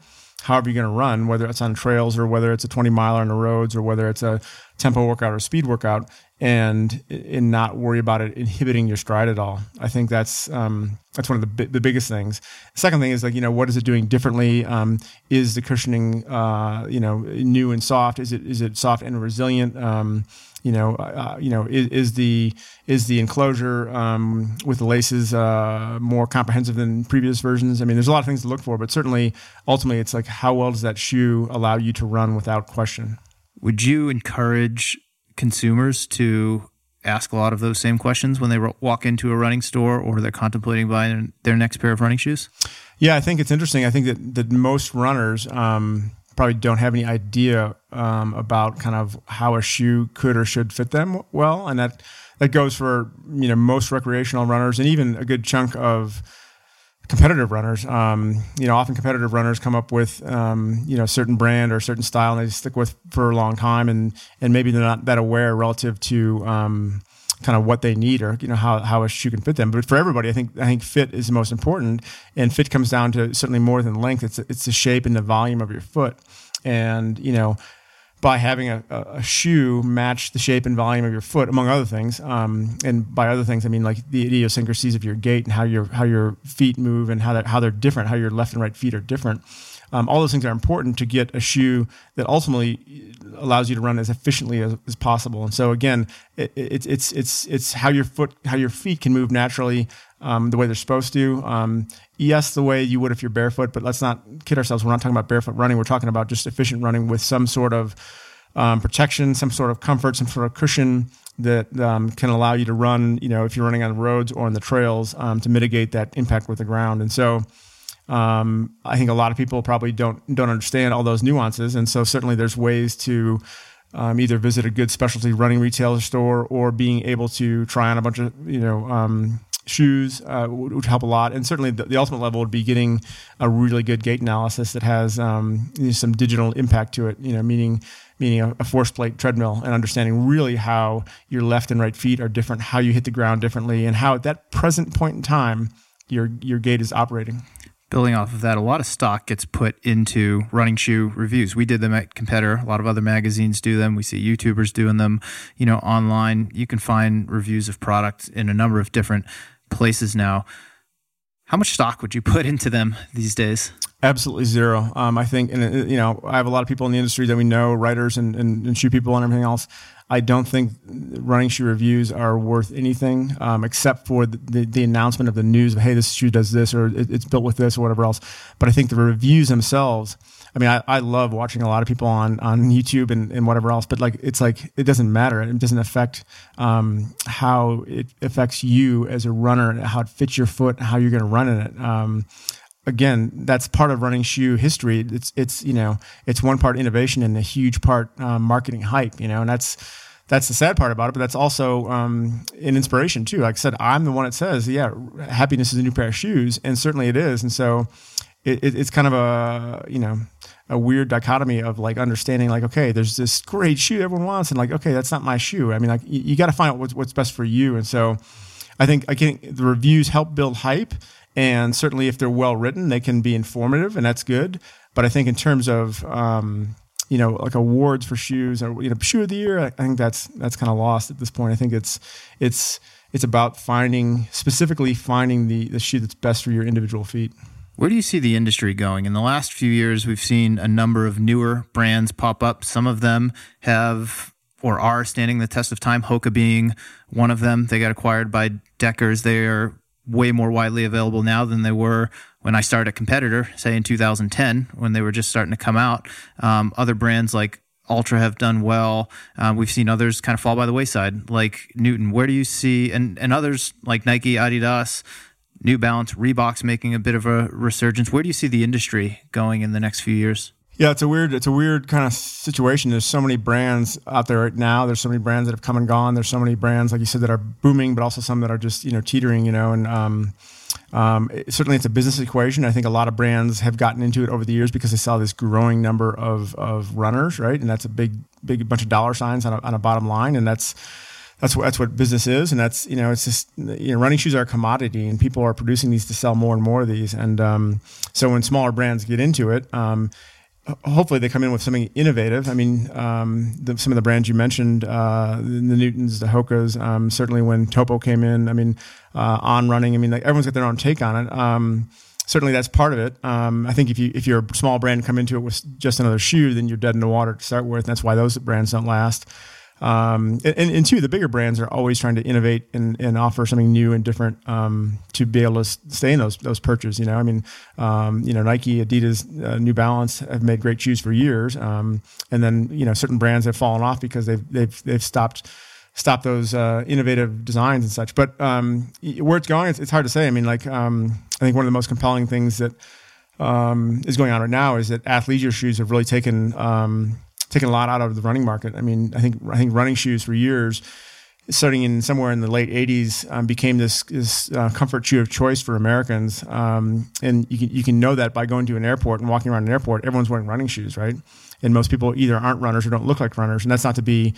however you're going to run, whether it's on trails or whether it's a 20 miler on the roads or whether it's a tempo workout or speed workout and and not worry about it inhibiting your stride at all. I think that's um, that's one of the the biggest things. Second thing is like you know what is it doing differently? Um, is the cushioning uh, you know new and soft? Is it is it soft and resilient? Um, you know, uh, you know, is, is, the is the enclosure um, with the laces uh, more comprehensive than previous versions? I mean, there's a lot of things to look for, but certainly, ultimately, it's like how well does that shoe allow you to run without question? Would you encourage consumers to ask a lot of those same questions when they walk into a running store or they're contemplating buying their next pair of running shoes? Yeah, I think it's interesting. I think that, that most runners um, probably don't have any idea um, about kind of how a shoe could or should fit them well, and that that goes for you know most recreational runners and even a good chunk of competitive runners. Um, you know, often competitive runners come up with um, you know a certain brand or a certain style, and they stick with for a long time, and and maybe they're not that aware relative to um, kind of what they need or you know how how a shoe can fit them. But for everybody, I think I think fit is the most important, and fit comes down to certainly more than length. It's it's the shape and the volume of your foot, and you know by having a, a, shoe match the shape and volume of your foot, among other things. Um, and by other things, I mean like the idiosyncrasies of your gait and how your how your feet move and how that how they're different, how your left and right feet are different. Um, all those things are important to get a shoe that ultimately allows you to run as efficiently as, as possible. And so again, it, it, it's it's it's how your foot how your feet can move naturally um, the way they're supposed to. Um, yes, the way you would if you're barefoot, but let's not kid ourselves. We're not talking about barefoot running. We're talking about just efficient running with some sort of um, protection, some sort of comfort, some sort of cushion that um, can allow you to run, you know, if you're running on roads or on the trails um, to mitigate that impact with the ground. And so um, I think a lot of people probably don't don't understand all those nuances. And so certainly there's ways to um, either visit a good specialty running retailer store or being able to try on a bunch of you know um, shoes uh, would, would, help a lot. And certainly the, the, ultimate level would be getting a really good gait analysis that has um, you know, some digital impact to it. You know, meaning meaning a, a, force plate treadmill and understanding really how your left and right feet are different, how you hit the ground differently, and how at that present point in time your your gait is operating. Building off of that, a lot of stock gets put into running shoe reviews. We did them at Competitor. A lot of other magazines do them. We see YouTubers doing them, you know, online. You can find reviews of products in a number of different places now. How much stock would you put into them these days? Absolutely zero. Um, I think, and uh, you know, I have a lot of people in the industry that we know, writers and, and, and shoe people and everything else. I don't think running shoe reviews are worth anything um, except for the, the, the, announcement of the news of, hey, this shoe does this or it, it's built with this or whatever else. But I think the reviews themselves, I mean, I, I love watching a lot of people on, on YouTube and, and whatever else, but like, it's like, it doesn't matter. It doesn't affect um, how it affects you as a runner, and how it fits your foot, how you're going to run in it. Um, again, that's part of running shoe history. It's it's you know it's one part innovation and a huge part um, marketing hype. You know, and that's that's the sad part about it. But that's also um, an inspiration too. Like I said, I'm the one that says, yeah, happiness is a new pair of shoes, and certainly it is. And so it, it, it's kind of a you know a weird dichotomy of like understanding like okay there's this great shoe everyone wants and like okay that's not my shoe i mean like you, you got to find out what's, what's best for you and so i think again the reviews help build hype and certainly, if they're well written, they can be informative, and that's good. But I think in terms of um, you know, like awards for shoes or you know, shoe of the year, I think that's that's kind of lost at this point. I think it's it's it's about finding specifically finding the the shoe that's best for your individual feet. Where do you see the industry going? In the last few years, we've seen a number of newer brands pop up. Some of them have or are standing the test of time. Hoka being one of them. They got acquired by Deckers. They are way more widely available now than they were when I started a competitor, say in 2010, when they were just starting to come out. Um, other brands like Altra have done well. Uh, we've seen others kind of fall by the wayside, like Newton. Where do you see, and, and others like Nike, Adidas, New Balance, Reebok's making a bit of a resurgence. Where do you see the industry going in the next few years? Yeah, it's a weird, it's a weird kind of situation. There's so many brands out there right now. There's so many brands that have come and gone. There's so many brands, like you said, that are booming, but also some that are just you know teetering. You know, and um, um, it, certainly it's a business equation. I think a lot of brands have gotten into it over the years because they saw this growing number of of runners, right? And that's a big, big bunch of dollar signs on a, on a bottom line, and that's that's what that's what business is, and that's you know it's just you know running shoes are a commodity, and people are producing these to sell more and more of these, and um, so when smaller brands get into it, um, hopefully they come in with something innovative. I mean, um, the, some of the brands you mentioned, uh, the, Newtons, the Hokas, um, certainly when Topo came in, I mean, uh, on running, I mean, like everyone's got their own take on it. Um, certainly that's part of it. Um, I think if you if you're a small brand come into it with just another shoe, then you're dead in the water to start with. That's why those brands don't last. Um, and, and, two, the bigger brands are always trying to innovate and, and offer something new and different um, to be able to stay in those those perches. You know, I mean, um, you know, Nike, Adidas, uh, New Balance have made great shoes for years, um, and then you know, certain brands have fallen off because they've they've they've stopped stop those uh, innovative designs and such. But um, where it's going, it's, it's, hard to say. I mean, like um, I think one of the most compelling things that is going on right now is that athleisure shoes have really taken taken a lot out of the running market. I mean, I think I think running shoes for years, starting in somewhere in the late '80s, um, became this, this uh, comfort shoe of choice for Americans. Um, and you can you can know that by going to an airport and walking around an airport, everyone's wearing running shoes, right? And most people either aren't runners or don't look like runners. And that's not to be,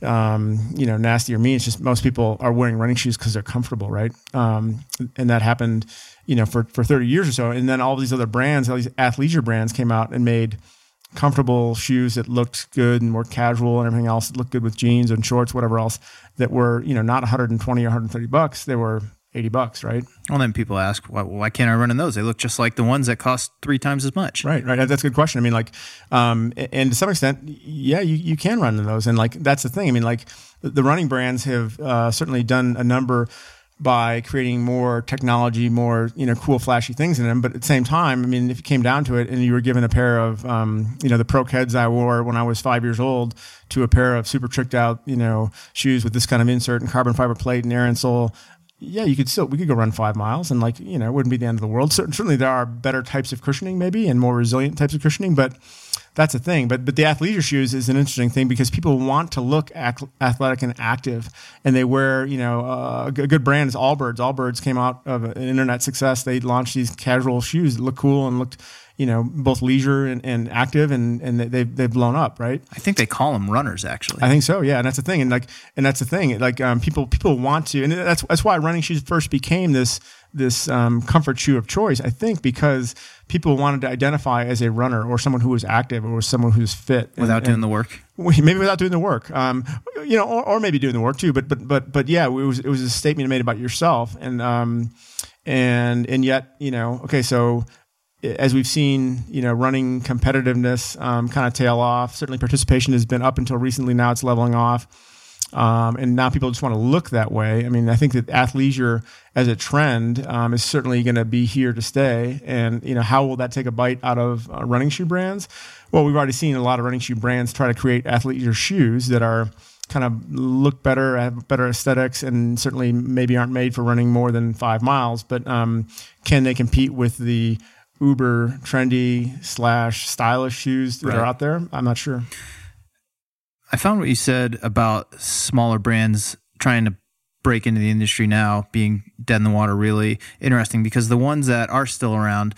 um, you know, nasty or mean. It's just most people are wearing running shoes because they're comfortable, right? Um, and that happened, you know, for for 30 years or so. And then all these other brands, all these athleisure brands, came out and made comfortable shoes that looked good and more casual and everything else that looked good with jeans and shorts, whatever else that were, you know, not 120 or 130 bucks. They were 80 bucks, right? Well, then people ask, why, why, can't I run in those? They look just like the ones that cost three times as much. Right, right. That's a good question. I mean, like, um, and to some extent, yeah, you, you can run in those. And like, that's the thing. I mean, like, the running brands have uh, certainly done a number by creating more technology, more you know cool, flashy things in them. But at the same time, I mean, if it came down to it, and you were given a pair of um, you know the Pro Keds I wore when I was five years old to a pair of super tricked out you know shoes with this kind of insert and carbon fiber plate and air insole. Yeah, you could still we could go run five miles and like you know it wouldn't be the end of the world. Certainly, there are better types of cushioning maybe and more resilient types of cushioning, but that's a thing. But but the athleisure shoes is an interesting thing because people want to look athletic and active, and they wear you know uh, a good brand is Allbirds. Allbirds came out of an internet success. They launched these casual shoes that look cool and looked you know both leisure and, and active and and they've they've blown up right i think they call them runners actually i think so yeah and that's the thing and like and that's the thing like um, people people want to and that's that's why running shoes first became this this um, comfort shoe of choice i think because people wanted to identify as a runner or someone who was active or someone who's fit without and, doing and the work maybe without doing the work um, you know or, or, maybe doing the work too but but but but yeah it was it was a statement made about yourself and um and and yet you know okay so as we've seen, you know, running competitiveness um, kind of tail off. Certainly, participation has been up until recently. Now it's leveling off, um, and now people just want to look that way. I mean, I think that athleisure as a trend um, is certainly going to be here to stay. And you know, how will that take a bite out of uh, running shoe brands? Well, we've already seen a lot of running shoe brands try to create athleisure shoes that are kind of look better, have better aesthetics, and certainly maybe aren't made for running more than five miles. But um, can they compete with the uber trendy slash stylish shoes that right. are out there. I'm not sure. I found what you said about smaller brands trying to break into the industry now being dead in the water really interesting because the ones that are still around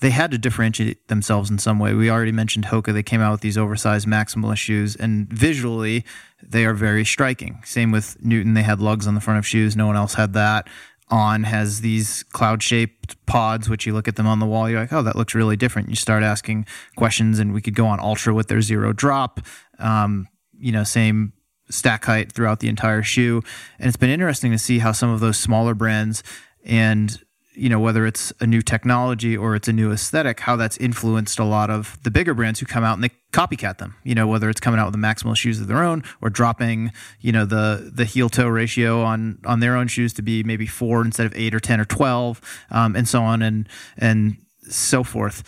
they had to differentiate themselves in some way. We already mentioned Hoka. They came out with these oversized maximalist shoes, and visually, they are very striking. Same with Newton. They had lugs on the front of shoes. No one else had that on has these cloud shaped pods, which you look at them on the wall, you're like, oh, that looks really different. You start asking questions, and we could go on Altra with their zero drop, um, you know, same stack height throughout the entire shoe. And it's been interesting to see how some of those smaller brands and you know whether it's a new technology or it's a new aesthetic how that's influenced a lot of the bigger brands who come out and they copycat them you know whether it's coming out with the maximal shoes of their own or dropping you know the the heel toe ratio on on their own shoes to be maybe four instead of eight or ten or 12 um, and so on and and so forth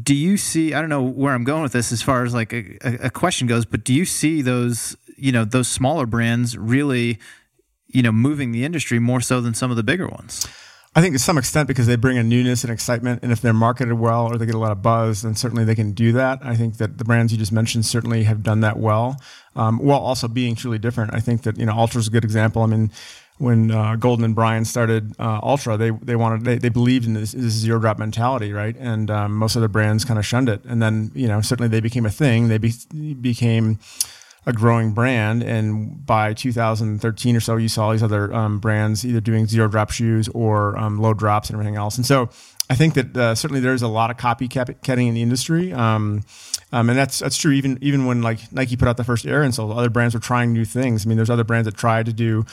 do you see i don't know where i'm going with this as far as like a, a question goes but do you see those you know those smaller brands really you know moving the industry more so than some of the bigger ones I think to some extent because they bring a newness and excitement, and if they're marketed well or they get a lot of buzz, then certainly they can do that. I think that the brands you just mentioned certainly have done that well, um, while also being truly different. I think that you know Altra is a good example. I mean, when uh, Golden and Brian started uh, Altra, they they wanted they, they believed in this, this zero drop mentality, right? And um, most of the brands kind of shunned it, and then you know certainly they became a thing. They be, became a growing brand. And by 2013 or so, you saw these other um, brands either doing zero drop shoes or um, low drops and everything else. And so I think that uh, certainly there's a lot of copycatting in the industry. Um, um, and that's that's true. Even even when like Nike put out the first Air insoles, other brands were trying new things. I mean, there's other brands that tried to do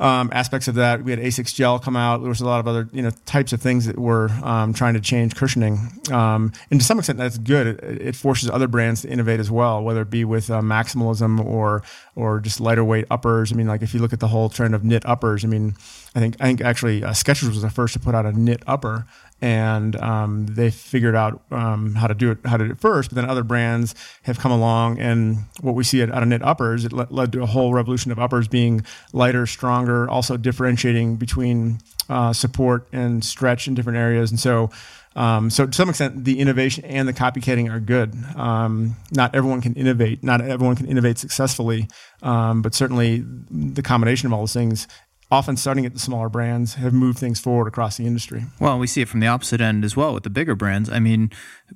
um, aspects of that. We had Asics gel come out. There was a lot of other you know types of things that were um, trying to change cushioning, um, and to some extent that's good. It, it, forces other brands to innovate as well, whether it be with uh, maximalism or or just lighter weight uppers. I mean, like if you look at the whole trend of knit uppers, I mean, I think I think actually uh, Skechers was the first to put out a knit upper, and um, they figured out um, how to do it how to do it first. But then other brands have come along, and what we see out of knit uppers, it led to a whole revolution of uppers being lighter, stronger, also differentiating between uh, support and stretch in different areas. And so, um, so to some extent, the innovation and the copycatting are good. Um, not everyone can innovate. Not everyone can innovate successfully, um, but certainly the combination of all those things often starting at the smaller brands, have moved things forward across the industry. Well, we see it from the opposite end as well with the bigger brands. I mean,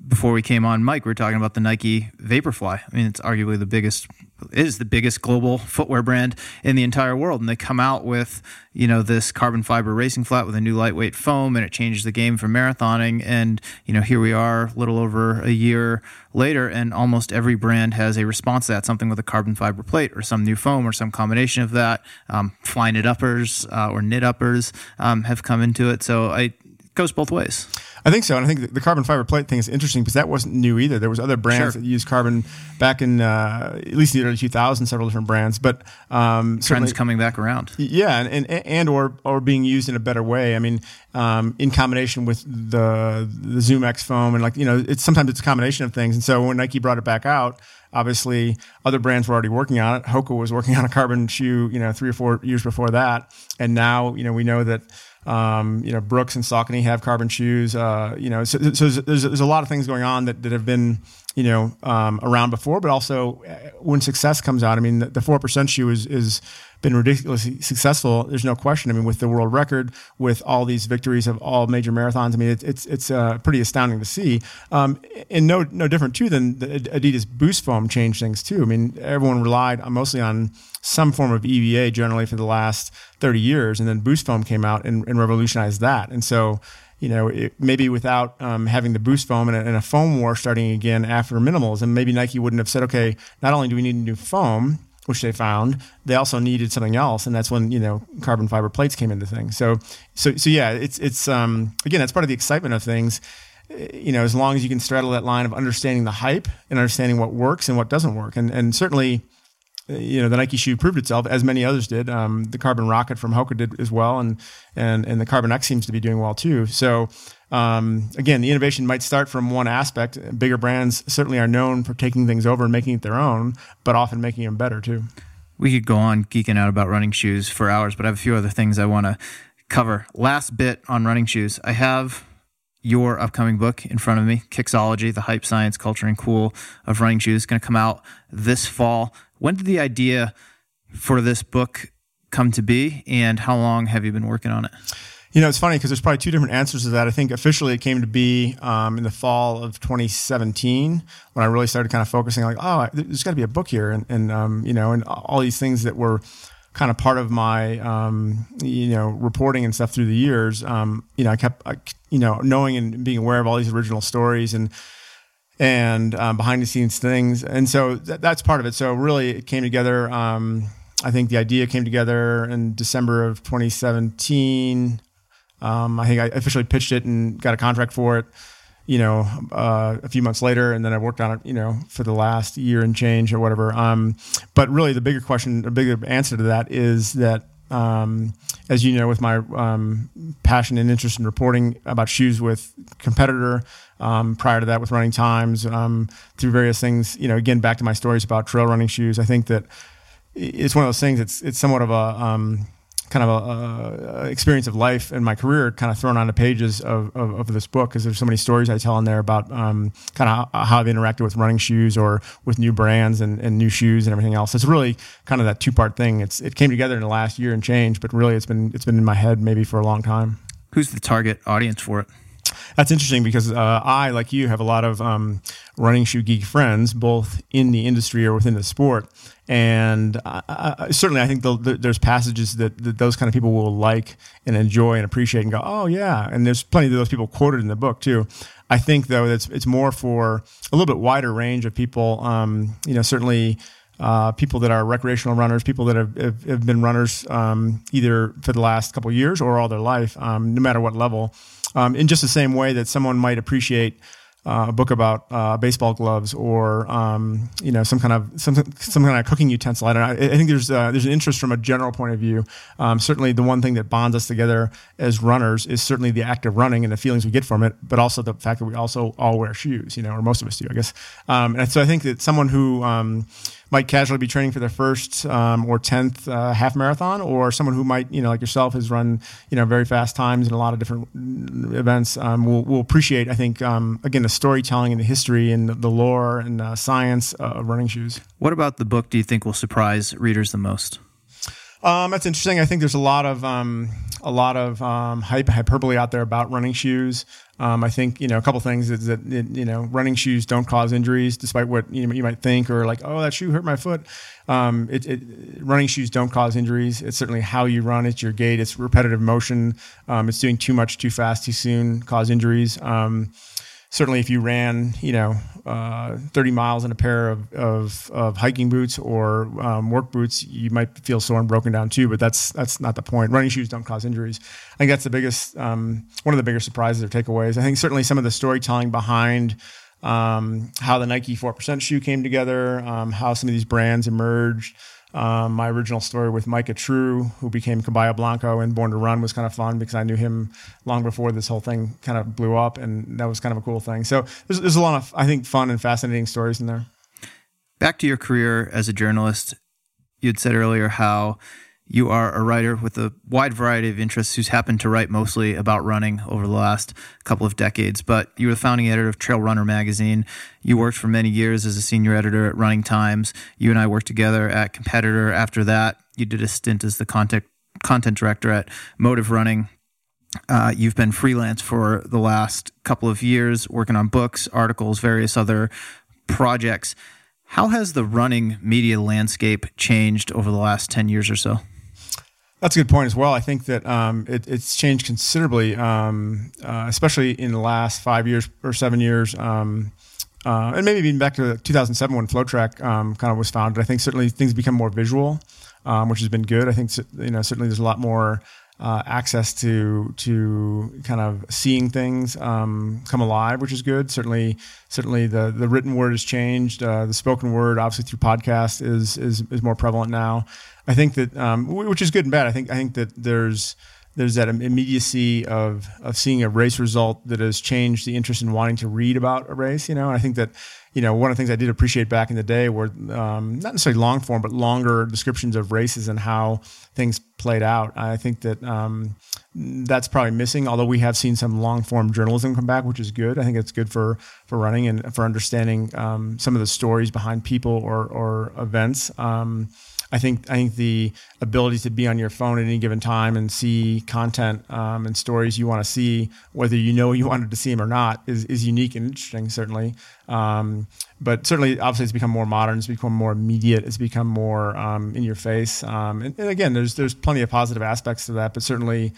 before we came on, Mike, we were talking about the Nike Vaporfly. I mean, it's arguably the biggest is the biggest global footwear brand in the entire world, and they come out with you know this carbon fiber racing flat with a new lightweight foam, and it changes the game for marathoning. And you know here we are, a little over a year later, and almost every brand has a response to that, something with a carbon fiber plate or some new foam or some combination of that. Um, Flyknit uppers uh, or knit uppers um, have come into it, so it goes both ways. I think so, and I think the carbon fiber plate thing is interesting because that wasn't new either. There was other brands sure. that used carbon back in uh, at least the early 2000s, several different brands. But um, trends coming back around. Yeah, and, and, and or or being used in a better way. I mean, um, in combination with the the Zoom X foam, and like you know, it's sometimes it's a combination of things. And so when Nike brought it back out, obviously other brands were already working on it. Hoka was working on a carbon shoe, you know, three or four years before that, and now you know we know that Um, you know, Brooks and Saucony have carbon shoes. Uh, you know, so, so there's, there's, a lot of things going on that, that have been, you know, um, around before, but also uh, when success comes out, I mean, the four percent shoe is is been ridiculously successful. There's no question. I mean, with the world record, with all these victories of all major marathons, I mean, it, it's it's uh, pretty astounding to see. Um, and no no different too than the Adidas Boost foam changed things too. I mean, everyone relied mostly on some form of EVA generally for the last 30 years, and then Boost foam came out and, and revolutionized that. And so you know, it, maybe without um, having the boost foam and a, and a, foam war starting again after minimals, and maybe Nike wouldn't have said, okay, not only do we need a new foam, which they found, they also needed something else, and that's when you know carbon fiber plates came into things. So, so, so yeah, it's it's um, again, that's part of the excitement of things. You know, as long as you can straddle that line of understanding the hype and understanding what works and what doesn't work, and and certainly you know the Nike shoe proved itself as many others did. Um, the Carbon Rocket from Hoka did as well, and and and the Carbon X seems to be doing well too. So um, again, the innovation might start from one aspect. Bigger brands certainly are known for taking things over and making it their own, but often making them better too. We could go on geeking out about running shoes for hours, but I have a few other things I want to cover. Last bit on running shoes. I have your upcoming book in front of me, Kicksology, the hype, science, culture, and cool of running shoes, going to come out this fall. When did the idea for this book come to be, and how long have you been working on it? You know, it's funny because there's probably two different answers to that. I think officially it came to be um, in the fall of 2017 when I really started kind of focusing like, oh, there's got to be a book here, and, and um, you know, and all these things that were kind of part of my um, you know reporting and stuff through the years. Um, you know, I kept you know knowing and being aware of all these original stories and and um, behind the scenes things. And so th- that's part of it. So really, it came together. Um, I think the idea came together in December of 2017. Um, I think I officially pitched it and got a contract for it. You know, uh, a few months later, and then I worked on it. You know, for the last year and change or whatever. Um, but really, the bigger question, the bigger answer to that is that um, as you know, with my um, passion and interest in reporting about shoes with competitor, um, prior to that with running times, um, through various things, you know, again, back to my stories about trail running shoes, I think that it's one of those things. It's it's somewhat of a um, kind of a, a, experience of life and my career kind of thrown on the pages of, of, of this book because there's so many stories I tell in there about um, kind of how, how, I've interacted with running shoes or with new brands and, and new shoes and everything else. It's really kind of that two part thing. It's it came together in the last year and change, but really it's been it's been in my head maybe for a long time. Who's the target audience for it? That's interesting because uh, I, like you, have a lot of um, running shoe geek friends, both in the industry or within the sport. And uh, uh certainly, I think the, the, there's passages that, that, those kind of people will like and enjoy and appreciate and go, oh, yeah. And there's plenty of those people quoted in the book, too. I think, though, it's, it's more for a little bit wider range of people. Um, you know, certainly. Uh, people that are recreational runners, people that have, have, have been runners um, either for the last couple years or all their life, um, no matter what level um, in just the same way that someone might appreciate uh, a book about uh, baseball gloves or um, you know some kind of some some kind of cooking utensil. I don't know. I think there's uh, there's an interest from a general point of view. Um, certainly, the one thing that bonds us together as runners is certainly the act of running and the feelings we get from it, but also the fact that we also all wear shoes. You know, or most of us do, I guess. Um, and so I think that someone who um, might casually be training for their first um, or tenth uh, half marathon, or someone who might, you know, like yourself, has run, you know, very fast times in a lot of different events, um, will will appreciate. I think um, again the storytelling and the history and the lore and uh, science uh, of running shoes. What about the book do you think will surprise readers the most? Um, that's interesting. I think there's a lot of um, a lot of um, hype, hyperbole out there about running shoes. Um, I think you know a couple things is that it, you know running shoes don't cause injuries, despite what you, you might think, or like oh that shoe hurt my foot. Um, it, it, running shoes don't cause injuries. It's certainly how you run. It's your gait. It's repetitive motion. Um, it's doing too much, too fast, too soon, cause injuries. Um, certainly if you ran, you know, uh, 30 miles in a pair of, of, of hiking boots or um, work boots, you might feel sore and broken down too. But that's that's not the point. Running shoes don't cause injuries. I think that's the biggest, um, one of the bigger surprises or takeaways. I think certainly some of the storytelling behind um, how the Nike 4% shoe came together, um, how some of these brands emerged. Um, my original story with Micah True, who became Caballo Blanco and Born to Run, was kind of fun because I knew him long before this whole thing kind of blew up, and that was kind of a cool thing. So there's, there's a lot of, I think, fun and fascinating stories in there. Back to your career as a journalist, you had said earlier how You are a writer with a wide variety of interests who's happened to write mostly about running over the last couple of decades. But you were the founding editor of Trail Runner magazine. You worked for many years as a senior editor at Running Times. You and I worked together at Competitor. After that, you did a stint as the content content director at Motiv Running. Uh, you've been freelance for the last couple of years, working on books, articles, various other projects. How has the running media landscape changed over the last 10 years or so? That's a good point as well. I think that um, it, it's changed considerably, um, uh, especially in the last five years or seven years. Um, uh, and maybe even back to 2007 when FloTrack um, kind of was founded. I think certainly things become more visual, um, which has been good. I think you know certainly there's a lot more uh, access to to kind of seeing things um, come alive, which is good. Certainly, certainly the the written word has changed. Uh, the spoken word, obviously through podcast, is is is more prevalent now. I think that um, which is good and bad. I think I think that there's there's that immediacy of of seeing a race result that has changed the interest in wanting to read about a race. You know, and I think that you know one of the things I did appreciate back in the day were um, not necessarily long form, but longer descriptions of races and how things played out. I think that um, that's probably missing. Although we have seen some long form journalism come back, which is good. I think it's good for for running and for understanding um, some of the stories behind people or or events. I think I think the ability to be on your phone at any given time and see content um, and stories you want to see, whether you know you wanted to see them or not, is, is unique and interesting. Certainly, um, but certainly, obviously, it's become more modern. It's become more immediate. It's become more um, in your face. Um, and, and, again, there's there's plenty of positive aspects to that, but certainly.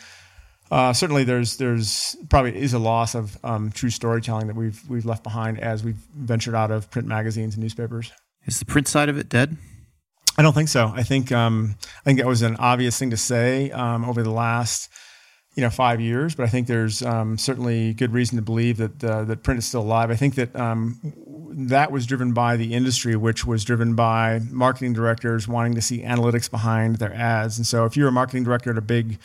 Uh, certainly, there's there's probably is a loss of um, true storytelling that we've we've left behind as we've ventured out of print magazines and newspapers. Is the print side of it dead? I don't think so. I think um, I think that was an obvious thing to say um, over the last you know five years, but I think there's um, certainly good reason to believe that uh, that print is still alive. I think that um, that was driven by the industry, which was driven by marketing directors wanting to see analytics behind their ads. And so, if you're a marketing director at a big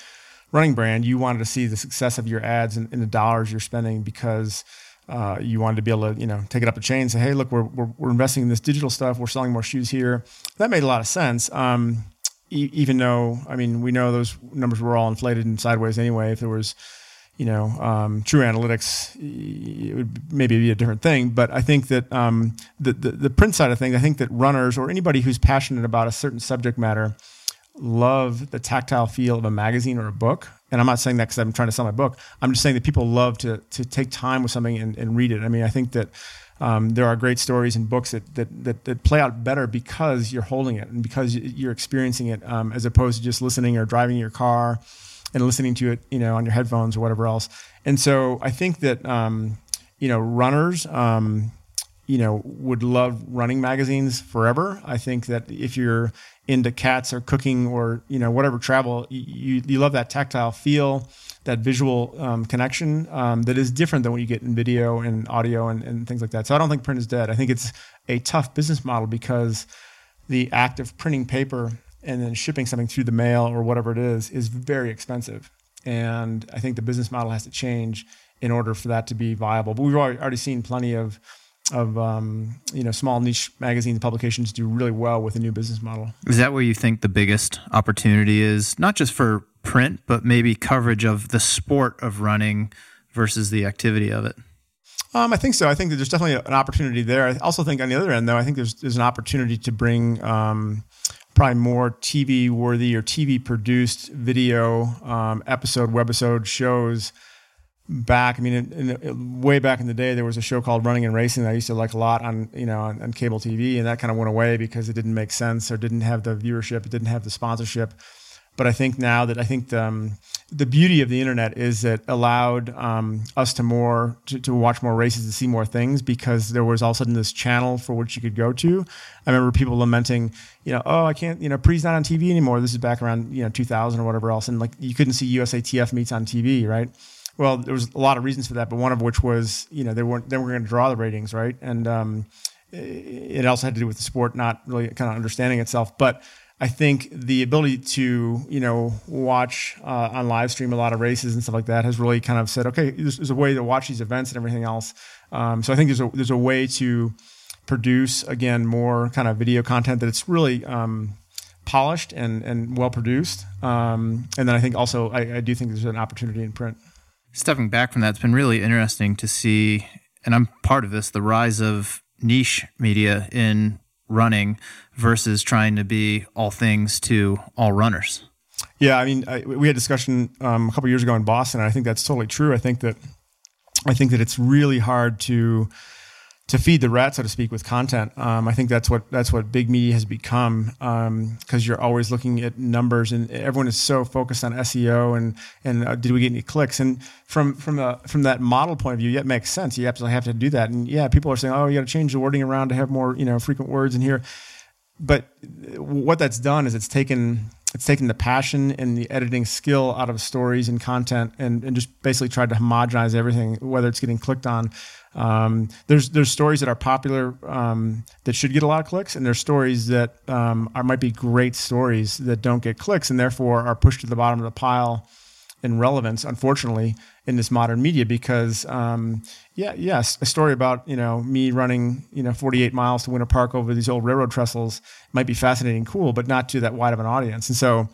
running brand, you wanted to see the success of your ads and, and the dollars you're spending because uh, you wanted to be able to, you know, take it up a chain and say, hey, look, we're, we're, we're, investing in this digital stuff. We're selling more shoes here. That made a lot of sense. Um, e- even though, I mean, we know those numbers were all inflated and sideways anyway. If there was, you know, um, true analytics, it would maybe be a different thing. But I think that um, the, the, the print side of things, I think that runners or anybody who's passionate about a certain subject matter love the tactile feel of a magazine or a book and I'm not saying that because I'm trying to sell my book. I'm just saying that people love to to take time with something and, and read it. I mean, I think that um, there are great stories and books that, that, that that play out better because you're holding it and because you're experiencing it, um, as opposed to just listening or driving your car and listening to it, you know, on your headphones or whatever else. And so I think that um, you know runners. Um, you know, would love running magazines forever. I think that if you're into cats or cooking or you know whatever travel, you you love that tactile feel, that visual um, connection um, that is different than what you get in video and audio and, and things like that. So I don't think print is dead. I think it's a tough business model because the act of printing paper and then shipping something through the mail or whatever it is is very expensive. And I think the business model has to change in order for that to be viable. But we've already seen plenty of of um, you know small niche magazines publications do really well with a new business model. Is that where you think the biggest opportunity is, not just for print, but maybe coverage of the sport of running versus the activity of it? Um, I think so. I think that there's definitely an opportunity there. I also think on the other end, though, I think there's there's an opportunity to bring um, probably more TV worthy or TV produced video um, episode, webisode shows back. I mean, in, in, way back in the day, there was a show called Running and Racing that I used to like a lot on you know on, on, cable TV, and that kind of went away because it didn't make sense or didn't have the viewership, it didn't have the sponsorship. But I think now that I think the, um, the beauty of the internet is that allowed um, us to more to, to, watch more races to see more things because there was all of a sudden this channel for which you could go to. I remember people lamenting, you know, oh, I can't, you know, Pre's not on TV anymore. This is back around you know 2000 or whatever else, and like you couldn't see USATF meets on TV, right? Well, there was a lot of reasons for that, but one of which was you know they weren't they were going to draw the ratings, right? And um, it also had to do with the sport not really kind of understanding itself. But I think the ability to you know watch uh, on live stream a lot of races and stuff like that has really kind of said, okay, there's, there's a way to watch these events and everything else. Um, so I think there's a there's a way to produce again more kind of video content that it's really um, polished and and well produced. Um, and then I think also I, I do think there's an opportunity in print. Stepping back from that, it's been really interesting to see, and I'm part of this, the rise of niche media in running versus trying to be all things to all runners. Yeah, I mean, I, we had discussion um, a couple years ago in Boston. And I think that's totally true. I think that I think that it's really hard to to feed the rat, so to speak, with content. Um, I think that's what that's what big media has become because um, you're always looking at numbers, and everyone is so focused on SEO and and uh, did we get any clicks? And from from the from that model point of view, yeah, it makes sense. You absolutely have to do that. And yeah, people are saying, oh, you got to change the wording around to have more you know frequent words in here. But what that's done is it's taken it's taken the passion and the editing skill out of stories and content and, and just basically tried to homogenize everything, whether it's getting clicked on. Um, there's there's stories that are popular um, that should get a lot of clicks, and there's stories that um, are might be great stories that don't get clicks, and therefore are pushed to the bottom of the pile in relevance. Unfortunately, in this modern media, because um, yeah, yes, a story about you know me running you know 48 miles to Winter Park over these old railroad trestles might be fascinating, cool, but not to that wide of an audience, and so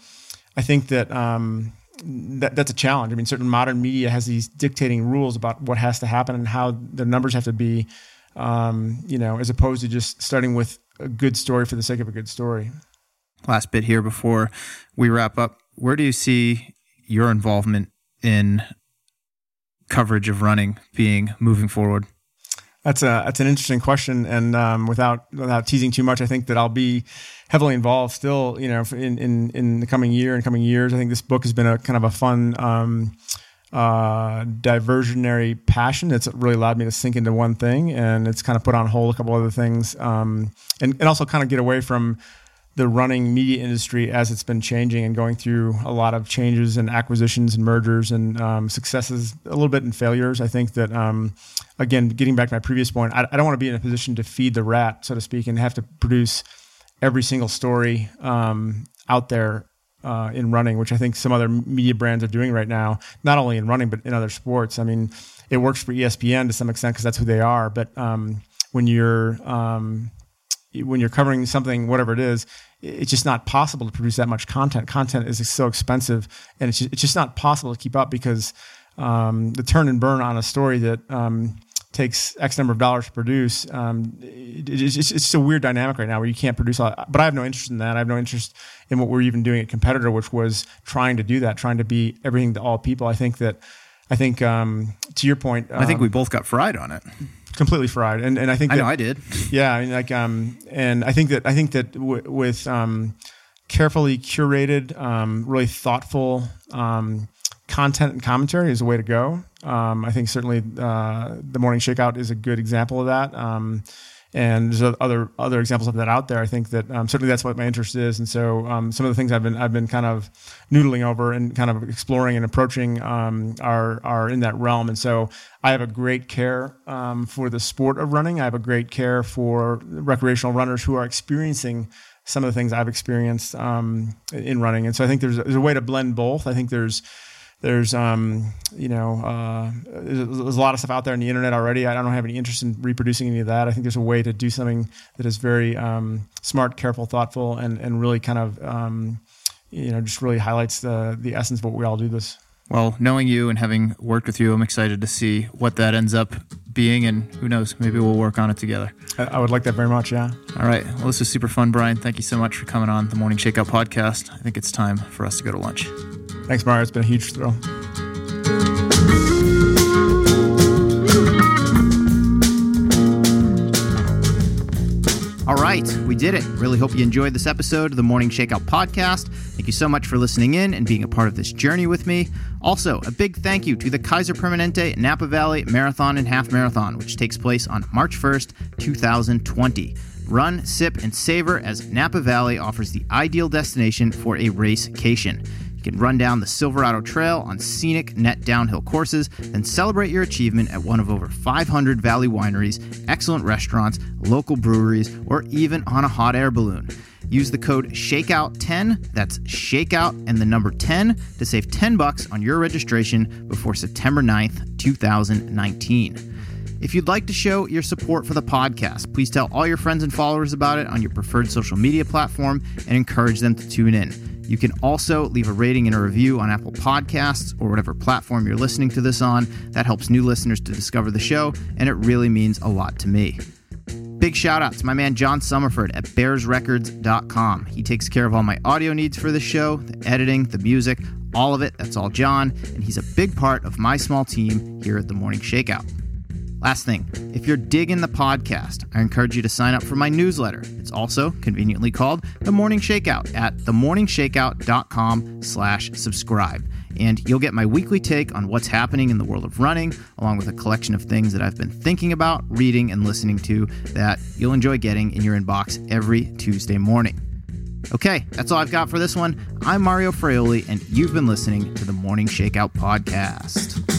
I think that um, that, that's a challenge. I mean, certain modern media has these dictating rules about what has to happen and how the numbers have to be, um, you know, as opposed to just starting with a good story for the sake of a good story. Last bit here before we wrap up. Where do you see your involvement in coverage of running being moving forward? That's a that's an interesting question, and um, without without teasing too much, I think that I'll be heavily involved still. You know, in in in the coming year and coming years, I think this book has been a kind of a fun. Um, uh, diversionary passion that's really allowed me to sink into one thing and it's kind of put on hold a couple other things um, and, and also kind of get away from the running media industry as it's been changing and going through a lot of changes and acquisitions and mergers and um, successes, a little bit in failures. I think that, um, again, getting back to my previous point, I, I don't want to be in a position to feed the rat, so to speak, and have to produce every single story um, out there uh, in running, which I think some other media brands are doing right now, not only in running, but in other sports. I mean, it works for ESPN to some extent because that's who they are. But um, when you're um, when you're covering something, whatever it is, it's just not possible to produce that much content. Content is so expensive, and it's just, it's just not possible to keep up because um, the turn and burn on a story that um, takes X number of dollars to produce. Um, it, it's, it's, just a weird dynamic right now where you can't produce. All, but I have no interest in that. I have no interest in what we're even doing at Competitor, which was trying to do that, trying to be everything to all people. I think that. I think um, to your point. I think we um, both got fried on it completely fried. And and I think that, I know I did. Yeah, I mean, like um, and I think that I think that w- with um, carefully curated, um, really thoughtful um, content and commentary is a way to go. Um, I think certainly uh, the morning shakeout is a good example of that. Um, and there's other other examples of that out there. I think that um, certainly that's what my interest is, and so um, some of the things I've been I've been kind of noodling over and kind of exploring and approaching um, are are in that realm. And so I have a great care um, for the sport of running. I have a great care for recreational runners who are experiencing some of the things I've experienced um, in running. And so I think there's there's a way to blend both. I think there's there's um, you know uh, there's, there's, a lot of stuff out there on the internet already. I don't have any interest in reproducing any of that. I think there's a way to do something that is very um, smart, careful, thoughtful, and and really kind of um, you know just really highlights the the essence of what we all do this. Well, knowing you and having worked with you, I'm excited to see what that ends up being, and who knows, maybe we'll work on it together. I would like that very much. Yeah. All right. Well, this was super fun, Brian. Thank you so much for coming on the Morning Shakeout podcast. I think it's time for us to go to lunch. Thanks, Mario. It's been a huge thrill. All right, we did it. Really hope you enjoyed this episode of the Morning Shakeout podcast. Thank you so much for listening in and being a part of this journey with me. Also, a big thank you to the Kaiser Permanente Napa Valley Marathon and Half Marathon, which takes place on March 1st, 2020. Run, sip, and savor as Napa Valley offers the ideal destination for a racecation can run down the Silverado Trail on scenic net downhill courses, then celebrate your achievement at one of over 500 valley wineries, excellent restaurants, local breweries, or even on a hot air balloon. Use the code SHAKEOUT10, that's SHAKEOUT and the number 10 to save 10 bucks on your registration before September 9th, 2019. If you'd like to show your support for the podcast, please tell all your friends and followers about it on your preferred social media platform and encourage them to tune in. You can also leave a rating and a review on Apple Podcasts or whatever platform you're listening to this on. That helps new listeners to discover the show, and it really means a lot to me. Big shout out to my man John Summerford at bearsrecords.com. He takes care of all my audio needs for the show, the editing, the music, all of it. That's all John, and he's a big part of my small team here at the Morning Shakeout. Last thing, if you're digging the podcast, I encourage you to sign up for my newsletter. It's also conveniently called The Morning Shakeout at themorningshakeout.com slash subscribe. And you'll get my weekly take on what's happening in the world of running, along with a collection of things that I've been thinking about, reading, and listening to that you'll enjoy getting in your inbox every Tuesday morning. Okay, that's all I've got for this one. I'm Mario Fraioli, and you've been listening to the Morning Shakeout Podcast.